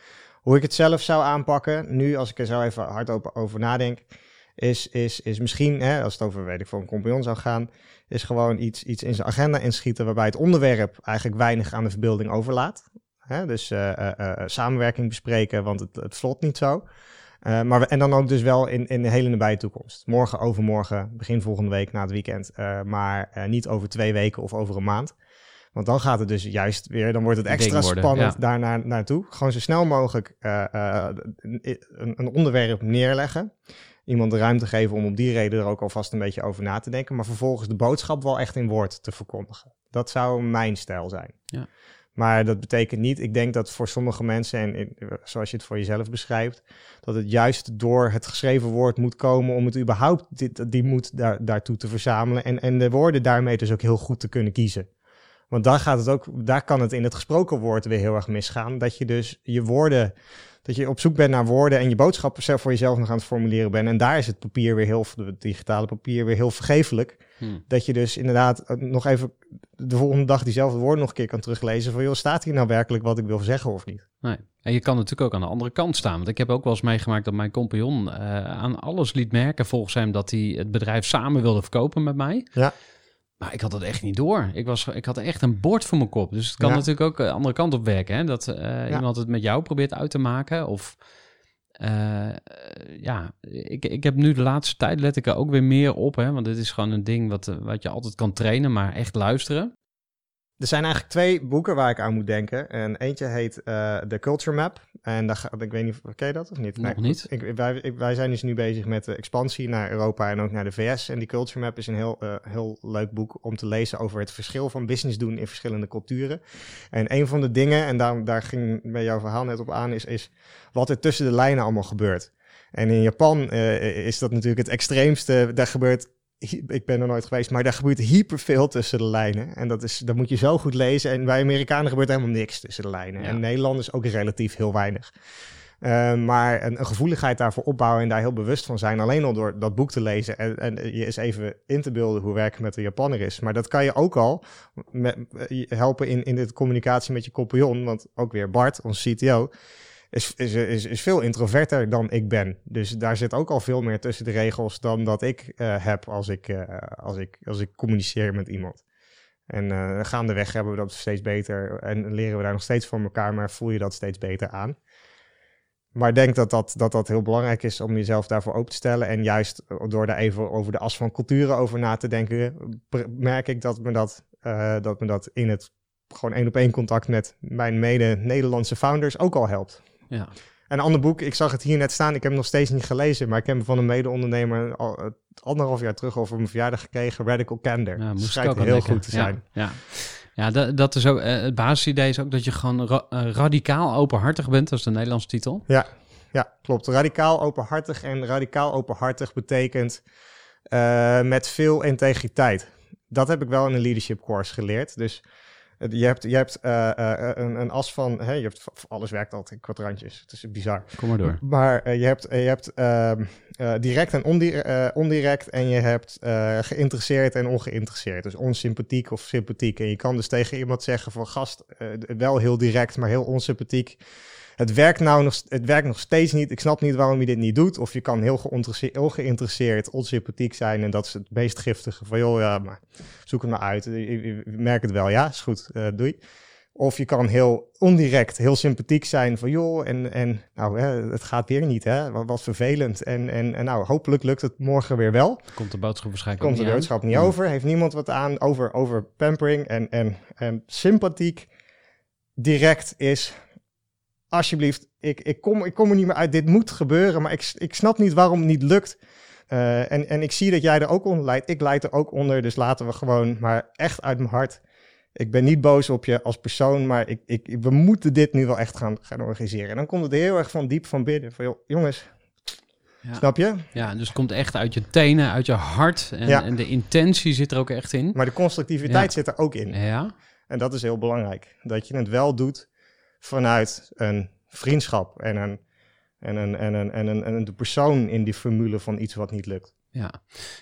Hoe ik het zelf zou aanpakken, nu als ik er zo even hard over, over nadenk, is, is, is misschien, hè, als het over, weet ik, voor een compagnon zou gaan, is gewoon iets, iets in zijn agenda inschieten waarbij het onderwerp eigenlijk weinig aan de verbeelding overlaat. Hè, dus eh, eh, eh, samenwerking bespreken, want het, het vlot niet zo. Maar we- en dan ook dus wel in, in de hele nabije toekomst. Morgen, overmorgen, begin volgende week na het weekend. maar niet over twee weken of over een maand. Want dan gaat het dus juist weer, dan wordt het extra worden, spannend ja. daar naar, naartoe. Gewoon zo snel mogelijk een, een onderwerp neerleggen. Iemand de ruimte geven om op die reden er ook alvast een beetje over na te denken. Maar vervolgens de boodschap wel echt in woord te verkondigen. Dat zou mijn stijl zijn. Ja. Maar dat betekent niet, ik denk dat voor sommige mensen, en zoals je het voor jezelf beschrijft, dat het juist door het geschreven woord moet komen om het überhaupt die moed daar, daartoe te verzamelen. En, en de woorden daarmee dus ook heel goed te kunnen kiezen. Want daar gaat het ook, daar kan het in het gesproken woord weer heel erg misgaan. Dat je dus je woorden, dat je op zoek bent naar woorden en je boodschap zelf voor jezelf nog aan het formuleren bent. En daar is het papier weer heel, het digitale papier weer heel vergeeflijk. Hmm. Dat je dus inderdaad eh, nog even de volgende dag diezelfde woorden nog een keer kan teruglezen. Van joh, staat hier nou werkelijk wat ik wil zeggen of niet? Nee. En je kan natuurlijk ook aan de andere kant staan. Want ik heb ook wel eens meegemaakt dat mijn compagnon eh, aan alles liet merken volgens hem dat hij het bedrijf samen wilde verkopen met mij. Ja. Maar ik had dat echt niet door. Ik, was, ik had echt een bord voor mijn kop. Dus het kan Ja. natuurlijk ook de andere kant op werken. Hè? Dat eh, iemand het met jou probeert uit te maken. Of eh, ja, ik, ik heb nu de laatste tijd let ik er ook weer meer op. Hè? Want dit is gewoon een ding wat, eh, wat je altijd kan trainen, maar echt luisteren. Er zijn eigenlijk twee boeken waar ik aan moet denken. En eentje heet uh, The Culture Map. En daar, ik weet niet, ken je dat of niet? Nog niet. Ik, wij, wij zijn dus nu bezig met de expansie naar Europa en ook naar de VS. En die Culture Map is een heel, uh, heel leuk boek om te lezen over het verschil van business doen in verschillende culturen. En een van de dingen, en daar, daar ging bij jouw verhaal net op aan, is, is wat er tussen de lijnen allemaal gebeurt. En in Japan uh, is dat natuurlijk het extreemste. Daar gebeurt ik ben er nooit geweest, maar daar gebeurt hyperveel tussen de lijnen. En dat, is, dat moet je zo goed lezen. En bij Amerikanen gebeurt helemaal niks tussen de lijnen. En Nederlanders ook relatief heel weinig. Uh, maar een, een, gevoeligheid daarvoor opbouwen en daar heel bewust van zijn. Alleen al door dat boek te lezen en, en je eens even in te beelden hoe werken met de Japanner is. Maar dat kan je ook al met, helpen in, in de communicatie met je compagnon. Want ook weer Bart, onze CTO, is, is, is, veel introverter dan ik ben. Dus daar zit ook al veel meer tussen de regels dan dat ik uh, heb als ik, uh, als, ik, als ik communiceer met iemand. En uh, gaandeweg hebben we dat steeds beter en leren we daar nog steeds van elkaar, maar voel je dat steeds beter aan. Maar ik denk dat dat, dat dat heel belangrijk is om jezelf daarvoor open te stellen. En juist door daar even over de as van culturen over na te denken, merk ik dat me dat, dat, me dat in het gewoon één op één contact met mijn mede-Nederlandse founders ook al helpt. Ja. Een ander boek, ik zag het hier net staan, ik heb het nog steeds niet gelezen, maar ik heb hem van een mede-ondernemer al anderhalf jaar terug over mijn verjaardag gekregen, Radical Candor. Ja, moest Schijnt heel goed te zijn. Ja, ja. ja dat, dat, is ook, uh, het basisidee is ook dat je gewoon ra uh, radicaal openhartig bent, dat is de Nederlandse titel. Ja, ja, klopt. Radicaal openhartig en radicaal openhartig betekent uh, met veel integriteit. Dat heb ik wel in een leadership course geleerd. Dus je hebt, je hebt uh, uh, een, een, as van, hè, je hebt, alles werkt altijd in kwadrantjes. Het is bizar. Kom maar door. Maar uh, je hebt, je hebt direct en ondirect, ondirect en je hebt geïnteresseerd en ongeïnteresseerd. Dus onsympathiek of sympathiek. En je kan dus tegen iemand zeggen van gast, wel heel direct, maar heel onsympathiek het werkt nou nog, het werkt nog steeds niet. Ik snap niet waarom je dit niet doet. Of je kan heel geïnteresseerd, onsympathiek zijn. En dat is het meest giftige. Van joh, ja, maar zoek het maar uit. Ik, merk het wel, ja, is goed, uh, doei. Of je kan heel ondirect, heel sympathiek zijn van joh, en, en nou, hè, het gaat weer niet, hè? Wat, wat vervelend. En, en, en nou, hopelijk lukt het morgen weer wel. Komt de boodschap waarschijnlijk Komt de boodschap niet, niet over. Heeft niemand wat aan over, over pampering en, en, en sympathiek. Direct is alsjeblieft, ik, ik, kom, ik kom er niet meer uit. Dit moet gebeuren, maar ik, ik snap niet waarom het niet lukt. Uh, en, en ik zie dat jij er ook onder leidt. Ik leid er ook onder, dus laten we gewoon maar echt uit mijn hart. Ik ben niet boos op je als persoon, maar ik, ik, we moeten dit nu wel echt gaan, gaan organiseren. En dan komt het heel erg van diep van binnen. Van joh, jongens, ja. Snap je? Ja, dus het komt echt uit je tenen, uit je hart. En, ja. en de intentie zit er ook echt in. Maar de constructiviteit ja. zit er ook in. Ja. En dat is heel belangrijk. Dat je het wel doet vanuit een vriendschap en een, en een, en een, en een, en een persoon in die formule van iets wat niet lukt. Ja,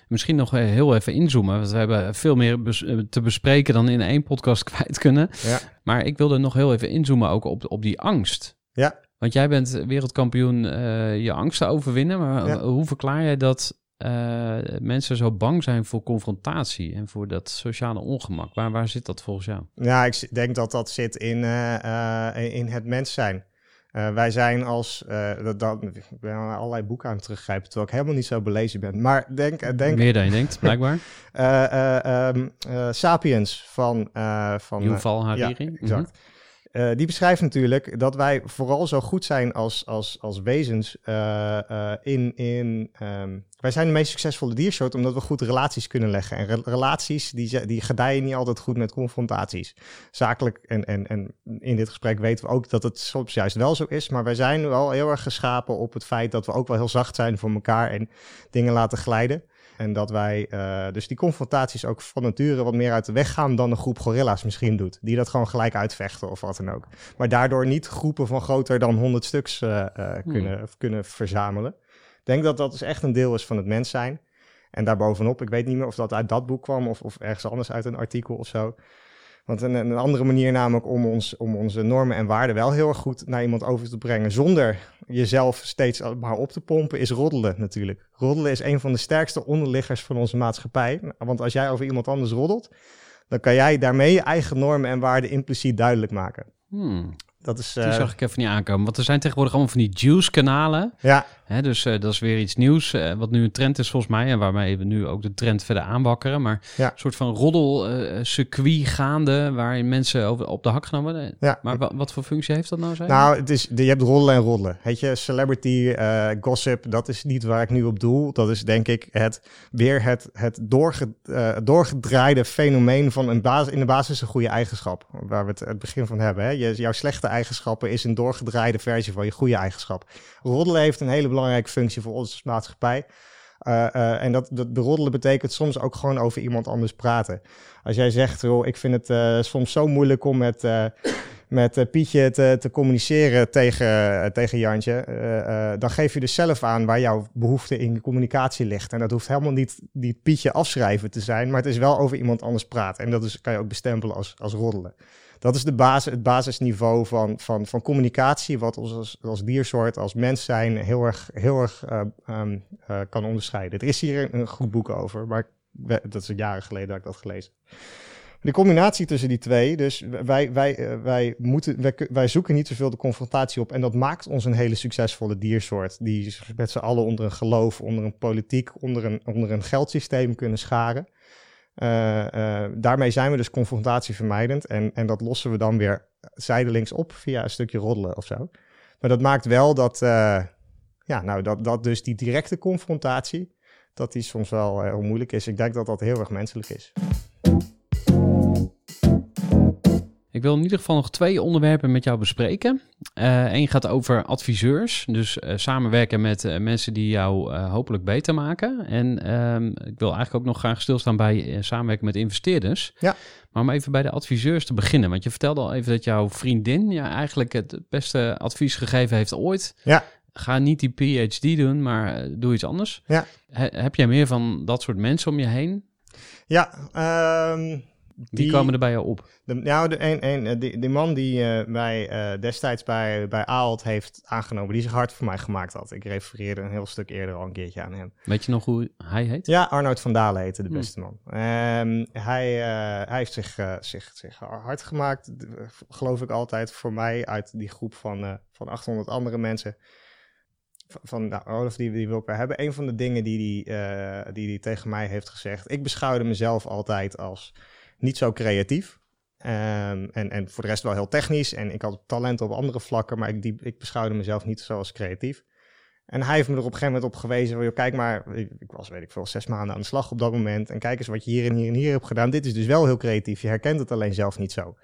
misschien nog heel even inzoomen, want we hebben veel meer bes te bespreken dan in één podcast kwijt kunnen. Ja. Maar ik wilde nog heel even inzoomen ook op, op die angst. Ja. Want jij bent wereldkampioen uh, je angsten overwinnen, maar ja. hoe verklaar jij dat uh, mensen zo bang zijn voor confrontatie en voor dat sociale ongemak? Waar, waar zit dat volgens jou? Ja, ik denk dat dat zit in, uh, in het mens zijn. Wij zijn als, dat, dat, ik ben allerlei boeken aan het teruggrijpen, terwijl ik helemaal niet zo belezen ben. Maar denk... denk Meer dan je denkt, blijkbaar. um, Sapiens van... van Yuval Hariri. Ja, exact. Mm -hmm. Uh, die beschrijft natuurlijk dat wij vooral zo goed zijn als, als, als wezens uh, uh, in. in um, wij zijn de meest succesvolle diersoort omdat we goed relaties kunnen leggen. En re relaties die, die gedijen niet altijd goed met confrontaties. Zakelijk en, en, en in dit gesprek weten we ook dat het soms juist wel zo is. Maar wij zijn wel heel erg geschapen op het feit dat we ook wel heel zacht zijn voor elkaar en dingen laten glijden. En dat wij uh, dus die confrontaties ook van nature wat meer uit de weg gaan dan een groep gorilla's misschien doet. Die dat gewoon gelijk uitvechten of wat dan ook. Maar daardoor niet groepen van groter dan 100 stuks uh, uh, kunnen, hmm. kunnen verzamelen. Ik denk dat dat dus echt een deel is van het mens zijn. En daarbovenop, ik weet niet meer of dat uit dat boek kwam of, of ergens anders uit een artikel of zo. Want een, een, andere manier namelijk om, ons, om onze normen en waarden wel heel erg goed naar iemand over te brengen, zonder jezelf steeds maar op te pompen, is roddelen natuurlijk. Roddelen is een van de sterkste onderliggers van onze maatschappij. Want als jij over iemand anders roddelt, dan kan jij daarmee je eigen normen en waarden impliciet duidelijk maken. Hmm. Dat is, Die eh, zag ik even niet aankomen. Want er zijn tegenwoordig allemaal van die juice-kanalen. ja, Hè, dus eh, dat is weer iets nieuws, eh, wat nu een trend is volgens mij. En waarmee we nu ook de trend verder aanwakkeren. Maar Ja. een soort van roddel-circuit gaande, waarin mensen over, op de hak genomen worden. ja. Maar wa- wat voor functie heeft dat nou? Zei je? Nou, het is, je hebt roddelen en roddelen. Weet je, celebrity, gossip, dat is niet waar ik nu op doel. Dat is denk ik het, weer het, het doorge, doorgedraaide fenomeen van een basis, in de basis een goede eigenschap. Waar we het, het begin van hebben. Hè. Je, jouw slechte eigenschappen is een doorgedraaide versie van je goede eigenschap. Roddelen heeft een hele belangrijke functie voor als maatschappij. Eh, eh, en dat, dat beroddelen betekent soms ook gewoon over iemand anders praten. Als jij zegt, joh, ik vind het eh, soms zo moeilijk om met, met Pietje te, te communiceren tegen, tegen Jantje, dan geef je dus zelf aan waar jouw behoefte in communicatie ligt. En dat hoeft helemaal niet die Pietje afschrijven te zijn, maar het is wel over iemand anders praten. En dat is, kan je ook bestempelen als, als roddelen. Dat is de basis, het basisniveau van, van, van communicatie, wat ons als, als diersoort, als mens zijn, heel erg, heel erg eh, ehm, eh, kan onderscheiden. Er is hier een, goed boek over, maar dat is jaren geleden dat ik dat gelezen. De combinatie tussen die twee, dus wij, wij, eh, wij, moeten, wij zoeken niet zoveel de confrontatie op. En dat maakt ons een hele succesvolle diersoort. Die met z'n allen onder een geloof, onder een politiek, onder een, onder een geldsysteem kunnen scharen. Eh, eh, daarmee zijn we dus confrontatievermijdend. En, en dat lossen we dan weer zijdelings op via een stukje roddelen of zo. Maar dat maakt wel dat, eh, ja, nou, dat, dat dus die directe confrontatie, dat die soms wel heel moeilijk is. Ik denk dat dat heel erg menselijk is. Ik wil in ieder geval nog twee onderwerpen met jou bespreken. Eén gaat over adviseurs, dus eh, samenwerken met eh, mensen die jou eh, hopelijk beter maken. En ehm, ik wil eigenlijk ook nog graag stilstaan bij eh, samenwerken met investeerders. Ja. Maar om even bij de adviseurs te beginnen, want je vertelde al even dat jouw vriendin ja, eigenlijk het beste advies gegeven heeft ooit. Ja. Ga niet die PhD doen, maar eh, doe iets anders. Ja. He- heb jij meer van dat soort mensen om je heen? Ja, ehm, die, komen er bij jou op? De, nou, de, een, een, eh, die, die man die eh, mij eh, destijds bij, bij Aalt heeft aangenomen, die zich hard voor mij gemaakt had. Ik refereerde een heel stuk eerder al een keertje aan hem. Weet je nog hoe hij heet? Ja, Arnoud van Dalen heette de Hmm. beste man. Ehm, hij, eh, hij heeft zich, eh, zich, zich hard gemaakt, geloof ik altijd, voor mij uit die groep van, eh, van 800 andere mensen. Van, nou, Olaf, die, die wil ik hebben. Een van de dingen die hij die, die tegen mij heeft gezegd. Ik beschouwde mezelf altijd als niet zo creatief. Ehm, en, en voor de rest wel heel technisch. En ik had talent op andere vlakken, maar ik, die, ik beschouwde mezelf niet zoals creatief. En hij heeft me er op een gegeven moment op gewezen. Joh, kijk maar, ik, ik was weet ik veel, zes maanden aan de slag op dat moment. En kijk eens wat je hier en hier en hier hebt gedaan. Dit is dus wel heel creatief. Je herkent het alleen zelf niet zo.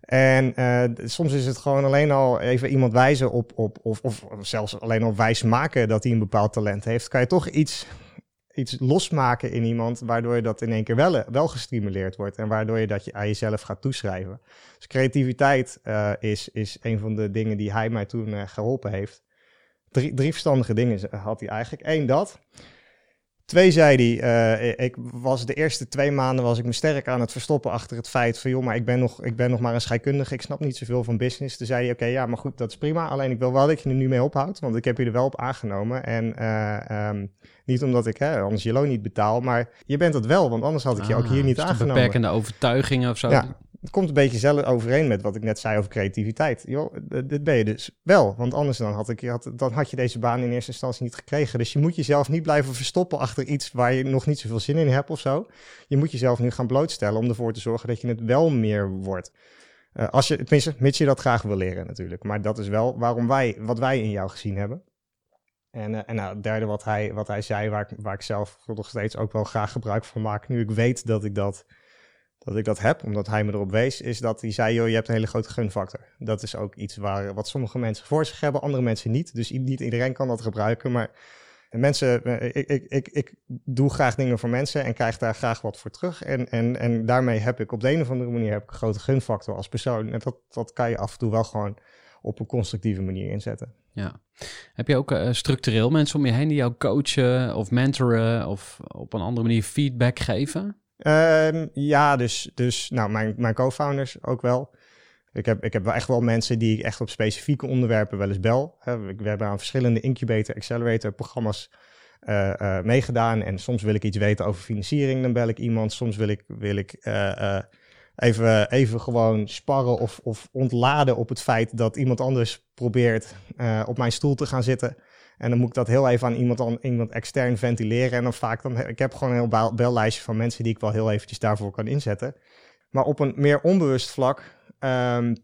En eh, soms is het gewoon alleen al even iemand wijzen op, op of, of zelfs alleen al wijs maken dat hij een bepaald talent heeft. Kan je toch iets, iets losmaken in iemand, waardoor je dat in één keer wel, wel gestimuleerd wordt. En waardoor je dat je aan jezelf gaat toeschrijven. Dus creativiteit eh, is, is een van de dingen die hij mij toen eh, geholpen heeft. Drie, drie verstandige dingen had hij eigenlijk. Eén dat. Twee zei hij, eh, ik was de eerste twee maanden was ik me sterk aan het verstoppen achter het feit van joh, maar ik ben nog, ik ben nog maar een scheikundige, ik snap niet zoveel van business. Toen zei hij, oké, ja, maar goed, dat is prima. Alleen ik wil wel dat je er nu mee ophoudt, want ik heb je er wel op aangenomen. En eh, ehm, niet omdat ik hè, anders je loon niet betaal, maar je bent het wel, want anders had ik je ook Ah, hier niet dus aangenomen. beperkende overtuigingen of zo. Ja. Het komt een beetje zelf overeen met wat ik net zei over creativiteit. Joh, dit ben je dus wel. Want anders dan had, ik, had, dan had je deze baan in eerste instantie niet gekregen. Dus je moet jezelf niet blijven verstoppen achter iets waar je nog niet zoveel zin in hebt of zo. Je moet jezelf nu gaan blootstellen om ervoor te zorgen dat je het wel meer wordt. Eh, als je, tenminste, mits je dat graag wil leren natuurlijk. Maar dat is wel waarom wij, wat wij in jou gezien hebben. En, eh, en nou, het derde wat hij, wat hij zei, waar waar ik zelf nog steeds ook wel graag gebruik van maak, nu ik weet dat ik dat dat ik dat heb, omdat hij me erop wees, is dat hij zei, joh, je hebt een hele grote gunfactor. Dat is ook iets waar, wat sommige mensen voor zich hebben, andere mensen niet. Dus niet iedereen kan dat gebruiken, maar mensen, eh, ik, ik, ik, ik doe graag dingen voor mensen en krijg daar graag wat voor terug. En, en, en daarmee heb ik op de een of andere manier heb ik een grote gunfactor als persoon. En dat, dat kan je af en toe wel gewoon op een constructieve manier inzetten. Ja. Heb je ook eh, structureel mensen om je heen die jou coachen of mentoren of op een andere manier feedback geven? Ehm, ja, dus, dus nou, mijn, mijn co-founders ook wel. Ik heb, ik heb wel echt wel mensen die ik echt op specifieke onderwerpen wel eens bel. We hebben aan verschillende incubator, accelerator programma's eh, eh, meegedaan. En soms wil ik iets weten over financiering, dan bel ik iemand. Soms wil ik, wil ik eh, even, even gewoon sparren of, of ontladen op het feit dat iemand anders probeert op mijn stoel te gaan zitten. En dan moet ik dat heel even aan iemand, aan, iemand extern ventileren. En dan vaak dan, ik heb gewoon een heel bellijstje van mensen die ik wel heel eventjes daarvoor kan inzetten. Maar op een meer onbewust vlak um,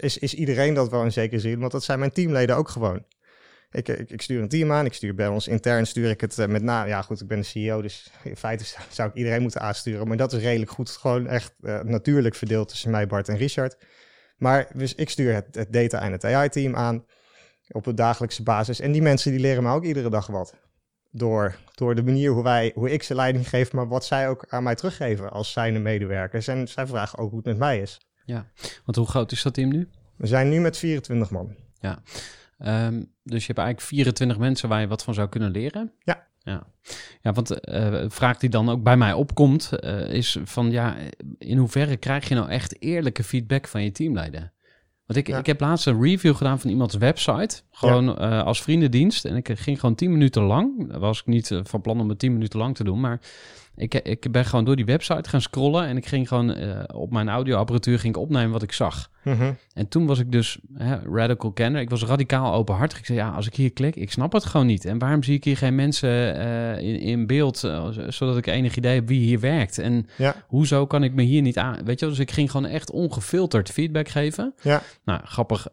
is, is iedereen dat wel in zekere zin, want dat zijn mijn teamleden ook gewoon. Ik, ik, stuur een team aan, ik stuur bij ons intern stuur ik het uh, met na. Ja, goed, ik ben de CEO, dus in feite zou ik iedereen moeten aansturen. Maar dat is redelijk goed, gewoon echt uh, natuurlijk verdeeld tussen mij, Bart en Richard. Maar dus ik stuur het, het data en het AI-team aan op een dagelijkse basis. En die mensen die leren me ook iedere dag wat. Door, door de manier hoe, wij, hoe ik ze leiding geef, maar wat zij ook aan mij teruggeven als zijnde medewerkers. En zij vragen ook hoe het met mij is. Ja, want hoe groot is dat team nu? We zijn nu met 24 man. Ja, um, dus je hebt eigenlijk 24 mensen waar je wat van zou kunnen leren. Ja. Ja, ja want uh, een vraag die dan ook bij mij opkomt, uh, is van ja, in hoeverre krijg je nou echt eerlijke feedback van je teamleider? Want ik, ja. ik heb laatst een review gedaan van iemands website. Gewoon ja. uh, als vriendendienst. En ik ging gewoon 10 minuten lang. was ik niet van plan om het 10 minuten lang te doen. Maar ik, ik ben gewoon door die website gaan scrollen. En ik ging gewoon uh, op mijn audioapparatuur ging ik opnemen wat ik zag. Mm -hmm. En toen was ik dus hè, radical kenner. Ik was radicaal openhartig. Ik zei, ja, als ik hier klik, ik snap het gewoon niet. En waarom zie ik hier geen mensen uh, in, in, beeld, uh, zodat ik enig idee heb wie hier werkt? En ja. hoezo kan ik me hier niet aan... Weet je, dus ik ging gewoon echt ongefilterd feedback geven. Ja. Nou, grappig,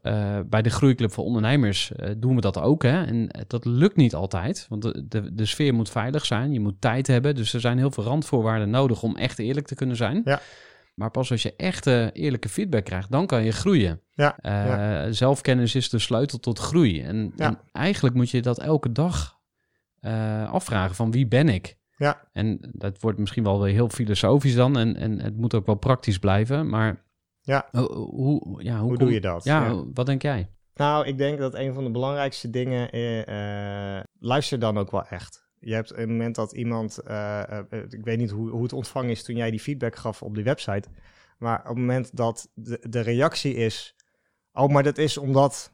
bij de Groeiclub voor Ondernemers doen we dat ook, hè. En dat lukt niet altijd, want de, de, de sfeer moet veilig zijn. Je moet tijd hebben, dus er zijn heel veel randvoorwaarden nodig om echt eerlijk te kunnen zijn. Ja. Maar pas als je echt uh, eerlijke feedback krijgt, dan kan je groeien. Ja, uh, ja. Zelfkennis is de sleutel tot groei. En, Ja. en eigenlijk moet je dat elke dag uh, afvragen van wie ben ik? Ja. En dat wordt misschien wel weer heel filosofisch dan. En, en het moet ook wel praktisch blijven. Maar Ja. hoe, hoe, ja, hoe, Hoe kom- doe je dat? Ja, Ja. wat denk jij? Nou, ik denk dat een van de belangrijkste dingen is, eh, luister dan ook wel echt. Je hebt een moment dat iemand, eh, eh, ik weet niet hoe, hoe het ontvangen is toen jij die feedback gaf op die website, maar op het moment dat de, de reactie is, oh, maar dat is omdat,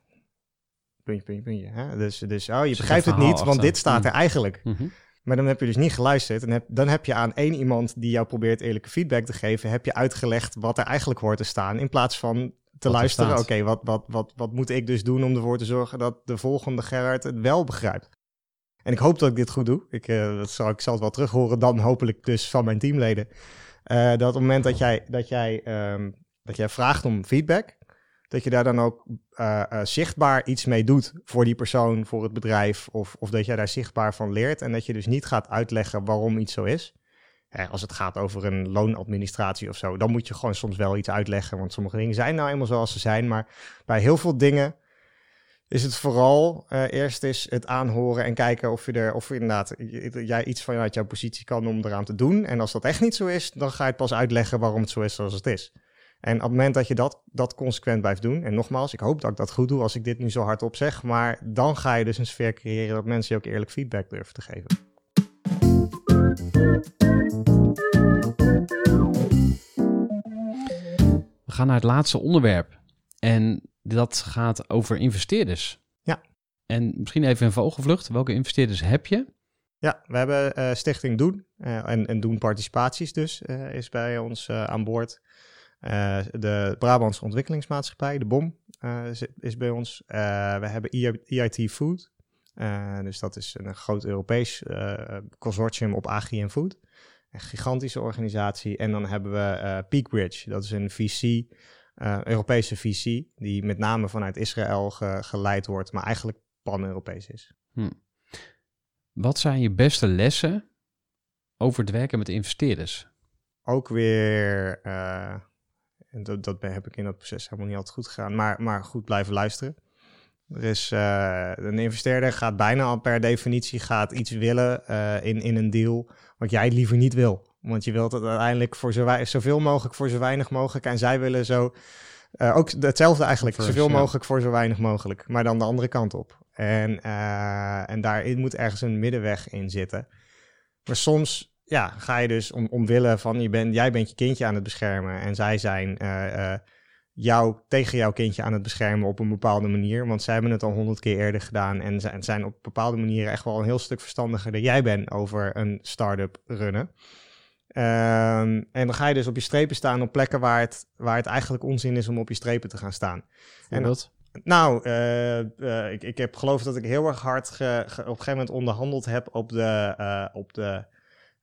puntje, puntje, puntje, hè? Dus, dus oh, je begrijpt het niet, want dit staat Mm. er eigenlijk. Mhm. Maar dan heb je dus niet geluisterd. En heb, dan heb je aan één iemand die jou probeert eerlijke feedback te geven, heb je uitgelegd wat er eigenlijk hoort te staan. In plaats van te er luisteren, oké, wat, wat, wat, wat moet ik dus doen om ervoor te zorgen dat de volgende Gerard het wel begrijpt. En ik hoop dat ik dit goed doe. Ik, eh, dat zal, ik het wel terug horen dan hopelijk dus van mijn teamleden. Eh, dat op het moment dat jij, dat, jij, ehm, dat jij vraagt om feedback, dat je daar dan ook eh, zichtbaar iets mee doet voor die persoon, voor het bedrijf, of, of dat jij daar zichtbaar van leert en dat je dus niet gaat uitleggen waarom iets zo is. Als het gaat over een loonadministratie of zo, dan moet je gewoon soms wel iets uitleggen, want sommige dingen zijn nou eenmaal zoals ze zijn, maar bij heel veel dingen is het vooral eh, eerst eens het aanhoren en kijken of je er, of inderdaad jij iets vanuit jouw positie kan om eraan te doen. En als dat echt niet zo is, dan ga je het pas uitleggen waarom het zo is zoals het is. En op het moment dat je dat, dat consequent blijft doen, en nogmaals, ik hoop dat ik dat goed doe als ik dit nu zo hardop zeg, maar dan ga je dus een sfeer creëren dat mensen je ook eerlijk feedback durven te geven. We gaan naar het laatste onderwerp. En dat gaat over investeerders. Ja. En misschien even een vogelvlucht. Welke investeerders heb je? Ja, we hebben eh, Stichting Doen eh, en, en Doen Participaties dus eh, is bij ons aan boord. De Brabantse Ontwikkelingsmaatschappij, de BOM, is, is bij ons. We hebben EI EIT Food, dus dat is een groot Europees consortium op agri en food. Een gigantische organisatie. En dan hebben we Peakbridge, dat is een VC, eh, Europese VC, die met name vanuit Israël ge- geleid wordt, maar eigenlijk pan-Europees is. Wat zijn je beste lessen over het werken met investeerders? ook weer, eh, en dat, dat heb ik in dat proces helemaal niet altijd goed gegaan, maar, maar goed blijven luisteren. Er is, eh, een investeerder gaat bijna al per definitie gaat iets willen in, in een deal wat jij liever niet wil. Want je wilt het uiteindelijk voor zo zoveel mogelijk voor zo weinig mogelijk. En zij willen zo, eh, ook hetzelfde eigenlijk, First, zoveel ja. mogelijk voor zo weinig mogelijk. Maar dan de andere kant op. En, eh, en daarin moet ergens een middenweg in zitten. Maar soms ja, ga je dus om, omwille van je bent, jij bent je kindje aan het beschermen en zij zijn eh, jou tegen jouw kindje aan het beschermen op een bepaalde manier. Want zij hebben het al honderd keer eerder gedaan en zijn op bepaalde manieren echt wel een heel stuk verstandiger dan jij bent over een start-up runnen. Ehm, en dan ga je dus op je strepen staan op plekken waar het, waar het eigenlijk onzin is om op je strepen te gaan staan. En Bijvoorbeeld? Nou, eh, eh, ik, ik heb geloof dat ik heel erg hard ge- ge- op een gegeven moment onderhandeld heb op de, eh, op de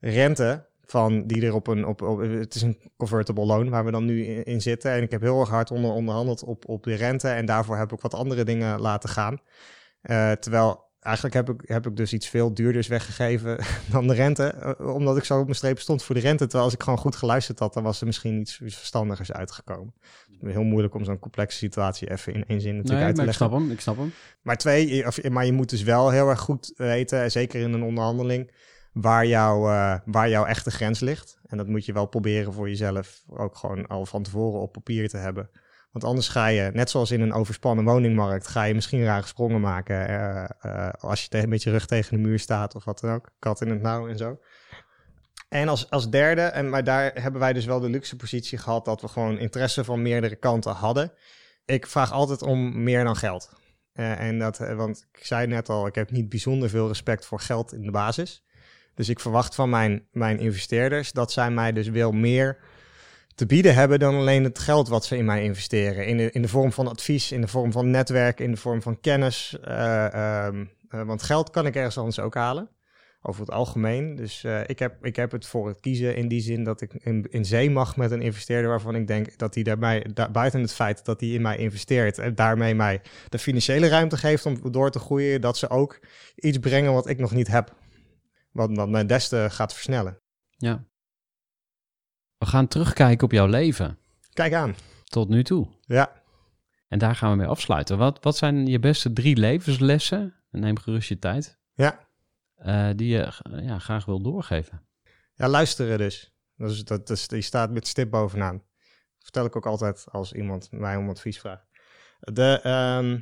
rente van die er op een, op, op, het is een convertible loan waar we dan nu in, in zitten. En ik heb heel erg hard onder, onderhandeld op, op de rente en daarvoor heb ik wat andere dingen laten gaan. Terwijl eigenlijk heb ik, heb ik dus iets veel duurders weggegeven dan de rente, eh, omdat ik zo op mijn streep stond voor de rente. Terwijl als ik gewoon goed geluisterd had, dan was er misschien iets, iets verstandigers uitgekomen. Het is heel moeilijk om zo'n complexe situatie even in één zin natuurlijk Nee, uit te maar ik leggen. snap hem, ik snap hem. Maar twee, of, maar je moet dus wel heel erg goed weten, zeker in een onderhandeling, waar, jouw eh, waar jouw echte grens ligt. En dat moet je wel proberen voor jezelf ook gewoon al van tevoren op papier te hebben. Want anders ga je, net zoals in een overspannen woningmarkt, ga je misschien rare sprongen maken eh, eh, als je tegen, met je rug tegen de muur staat of wat dan ook. Kat in het nauw en zo. En als, als derde, en, maar daar hebben wij dus wel de luxe positie gehad dat we gewoon interesse van meerdere kanten hadden. Ik vraag altijd om meer dan geld. Eh, en dat, want ik zei net al, ik heb niet bijzonder veel respect voor geld in de basis. Dus ik verwacht van mijn, mijn investeerders dat zij mij dus wel meer te bieden hebben dan alleen het geld wat ze in mij investeren. In de, in de vorm van advies, in de vorm van netwerk, in de vorm van kennis. eh, ehm, eh, want geld kan ik ergens anders ook halen. Over het algemeen. Dus eh, ik, heb, ik heb het voor het kiezen in die zin dat ik in, zee mag met een investeerder waarvan ik denk dat hij daarbij, daar, buiten het feit dat hij in mij investeert en daarmee mij de financiële ruimte geeft om door te groeien, dat ze ook iets brengen wat ik nog niet heb. Wat, wat mijn des te gaat versnellen. Ja. We gaan terugkijken op jouw leven Kijk aan. tot nu toe. Ja. En daar gaan we mee afsluiten. Wat, wat zijn je beste drie levenslessen? Neem gerust je tijd. Ja. eh, die je ja, graag wil doorgeven. Ja, luisteren dus. Dat is, dat is, die staat met stip bovenaan. Dat vertel ik ook altijd als iemand mij om advies vraagt. De, ehm,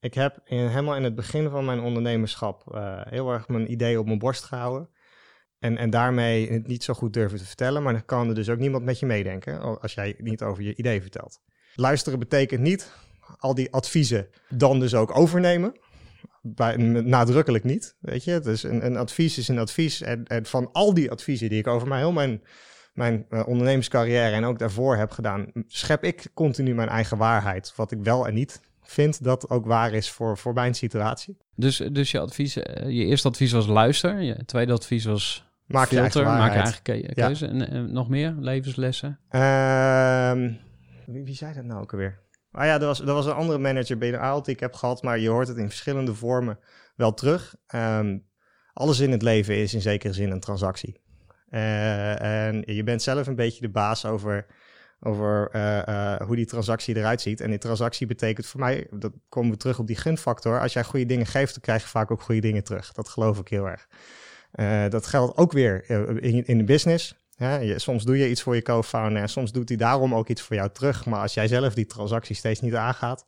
ik heb in, helemaal in het begin van mijn ondernemerschap eh, heel erg mijn idee op mijn borst gehouden. En, en daarmee het niet zo goed durven te vertellen. Maar dan kan er dus ook niemand met je meedenken als jij niet over je idee vertelt. Luisteren betekent niet al die adviezen dan dus ook overnemen. Bij, nadrukkelijk niet, weet je. Dus een, een advies is een advies. En, van al die adviezen die ik over mij heel mijn, mijn eh, ondernemerscarrière en ook daarvoor heb gedaan, schep ik continu mijn eigen waarheid. Wat ik wel en niet vind dat ook waar is voor, voor mijn situatie. Dus, dus je, advies, eh, je eerste advies was luister. Je tweede advies was Maak je filter. eigen Maak je eigen ke- Ja. keuze. En, en nog meer levenslessen? Ehm, wie, wie zei dat nou ook alweer? Ah ja, er was, er was een andere manager bij de ALT die ik heb gehad, maar je hoort het in verschillende vormen wel terug. Ehm, alles in het leven is in zekere zin een transactie. Eh, en je bent zelf een beetje de baas over, over eh, eh, hoe die transactie eruit ziet. En die transactie betekent voor mij, dat komen we terug op die gunfactor. Als jij goede dingen geeft, dan krijg je vaak ook goede dingen terug. Dat geloof ik heel erg. Eh, dat geldt ook weer eh, in, in de business. Soms doe je iets voor je co-founder en soms doet hij daarom ook iets voor jou terug. Maar als jij zelf die transactie steeds niet aangaat,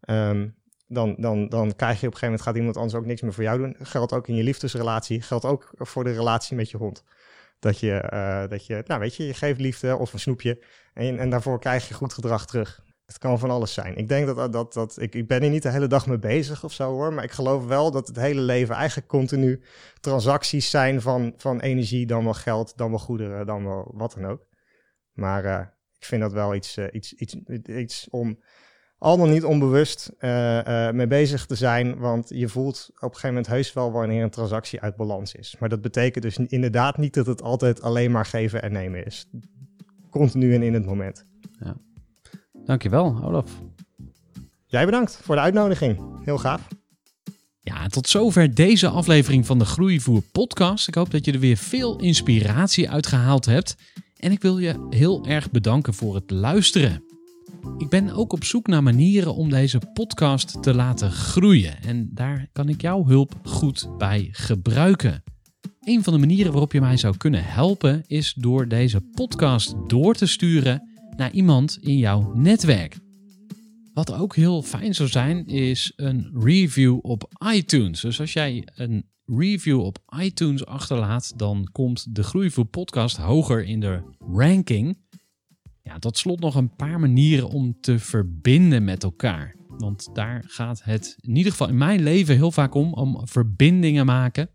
ehm, dan, dan, dan krijg je op een gegeven moment gaat iemand anders ook niks meer voor jou doen. Geldt ook in je liefdesrelatie, geldt ook voor de relatie met je hond. Dat je, eh, dat je nou weet je, je geeft liefde of een snoepje en, en daarvoor krijg je goed gedrag terug. Het kan van alles zijn. Ik denk dat, dat, dat ik, ik ben er niet de hele dag mee bezig of zo hoor. Maar ik geloof wel dat het hele leven eigenlijk continu transacties zijn van, van energie, dan wel geld, dan wel goederen, dan wel wat dan ook. Maar eh, ik vind dat wel iets, eh, iets, iets, iets om al dan niet onbewust eh, mee bezig te zijn. Want je voelt op een gegeven moment heus wel wanneer een transactie uit balans is. Maar dat betekent dus inderdaad niet dat het altijd alleen maar geven en nemen is. Continu en in het moment. Dankjewel, Olaf. Jij bedankt voor de uitnodiging. Heel gaaf. Ja, tot zover deze aflevering van de Groeivoer podcast. Ik hoop dat je er weer veel inspiratie uit gehaald hebt. En ik wil je heel erg bedanken voor het luisteren. Ik ben ook op zoek naar manieren om deze podcast te laten groeien. En daar kan ik jouw hulp goed bij gebruiken. Een van de manieren waarop je mij zou kunnen helpen is door deze podcast door te sturen naar iemand in jouw netwerk. Wat ook heel fijn zou zijn, is een review op iTunes. Dus als jij een review op iTunes achterlaat, dan komt de Groeivoer podcast hoger in de ranking. Ja, tot slot nog een paar manieren om te verbinden met elkaar. Want daar gaat het in ieder geval in mijn leven heel vaak om, om verbindingen maken.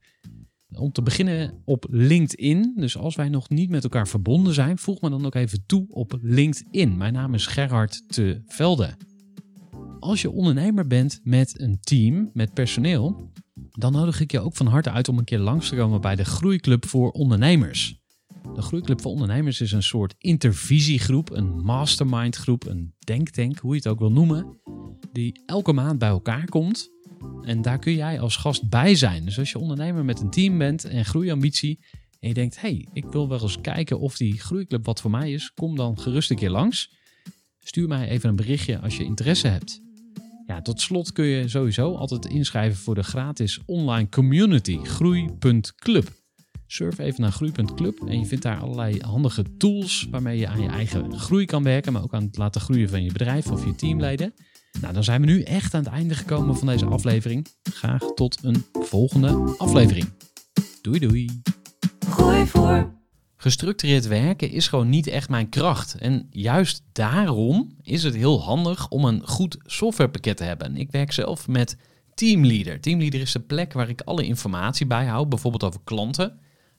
Om te beginnen op LinkedIn. Dus als wij nog niet met elkaar verbonden zijn, voeg me dan ook even toe op LinkedIn. Mijn naam is Gerhard te Velde. Als je ondernemer bent met een team, met personeel, dan nodig ik je ook van harte uit om een keer langs te komen bij de Groeiclub voor Ondernemers. De Groeiclub voor Ondernemers is een soort intervisiegroep, een mastermindgroep, een denktank, hoe je het ook wil noemen, die elke maand bij elkaar komt. En daar kun jij als gast bij zijn. Dus als je ondernemer met een team bent en groeiambitie en je denkt, hey, ik wil wel eens kijken of die Groeiclub wat voor mij is, kom dan gerust een keer langs. Stuur mij even een berichtje als je interesse hebt. Ja, tot slot kun je sowieso altijd inschrijven voor de gratis online community groei.club. Surf even naar groei.club en je vindt daar allerlei handige tools waarmee je aan je eigen groei kan werken, maar ook aan het laten groeien van je bedrijf of je teamleden. Nou, dan zijn we nu echt aan het einde gekomen van deze aflevering. Graag tot een volgende aflevering. Doei doei. Gooi voor. Gestructureerd werken is gewoon niet echt mijn kracht. En juist daarom is het heel handig om een goed softwarepakket te hebben. Ik werk zelf met Teamleader. Teamleader is de plek waar ik alle informatie bijhoud, bijvoorbeeld over klanten.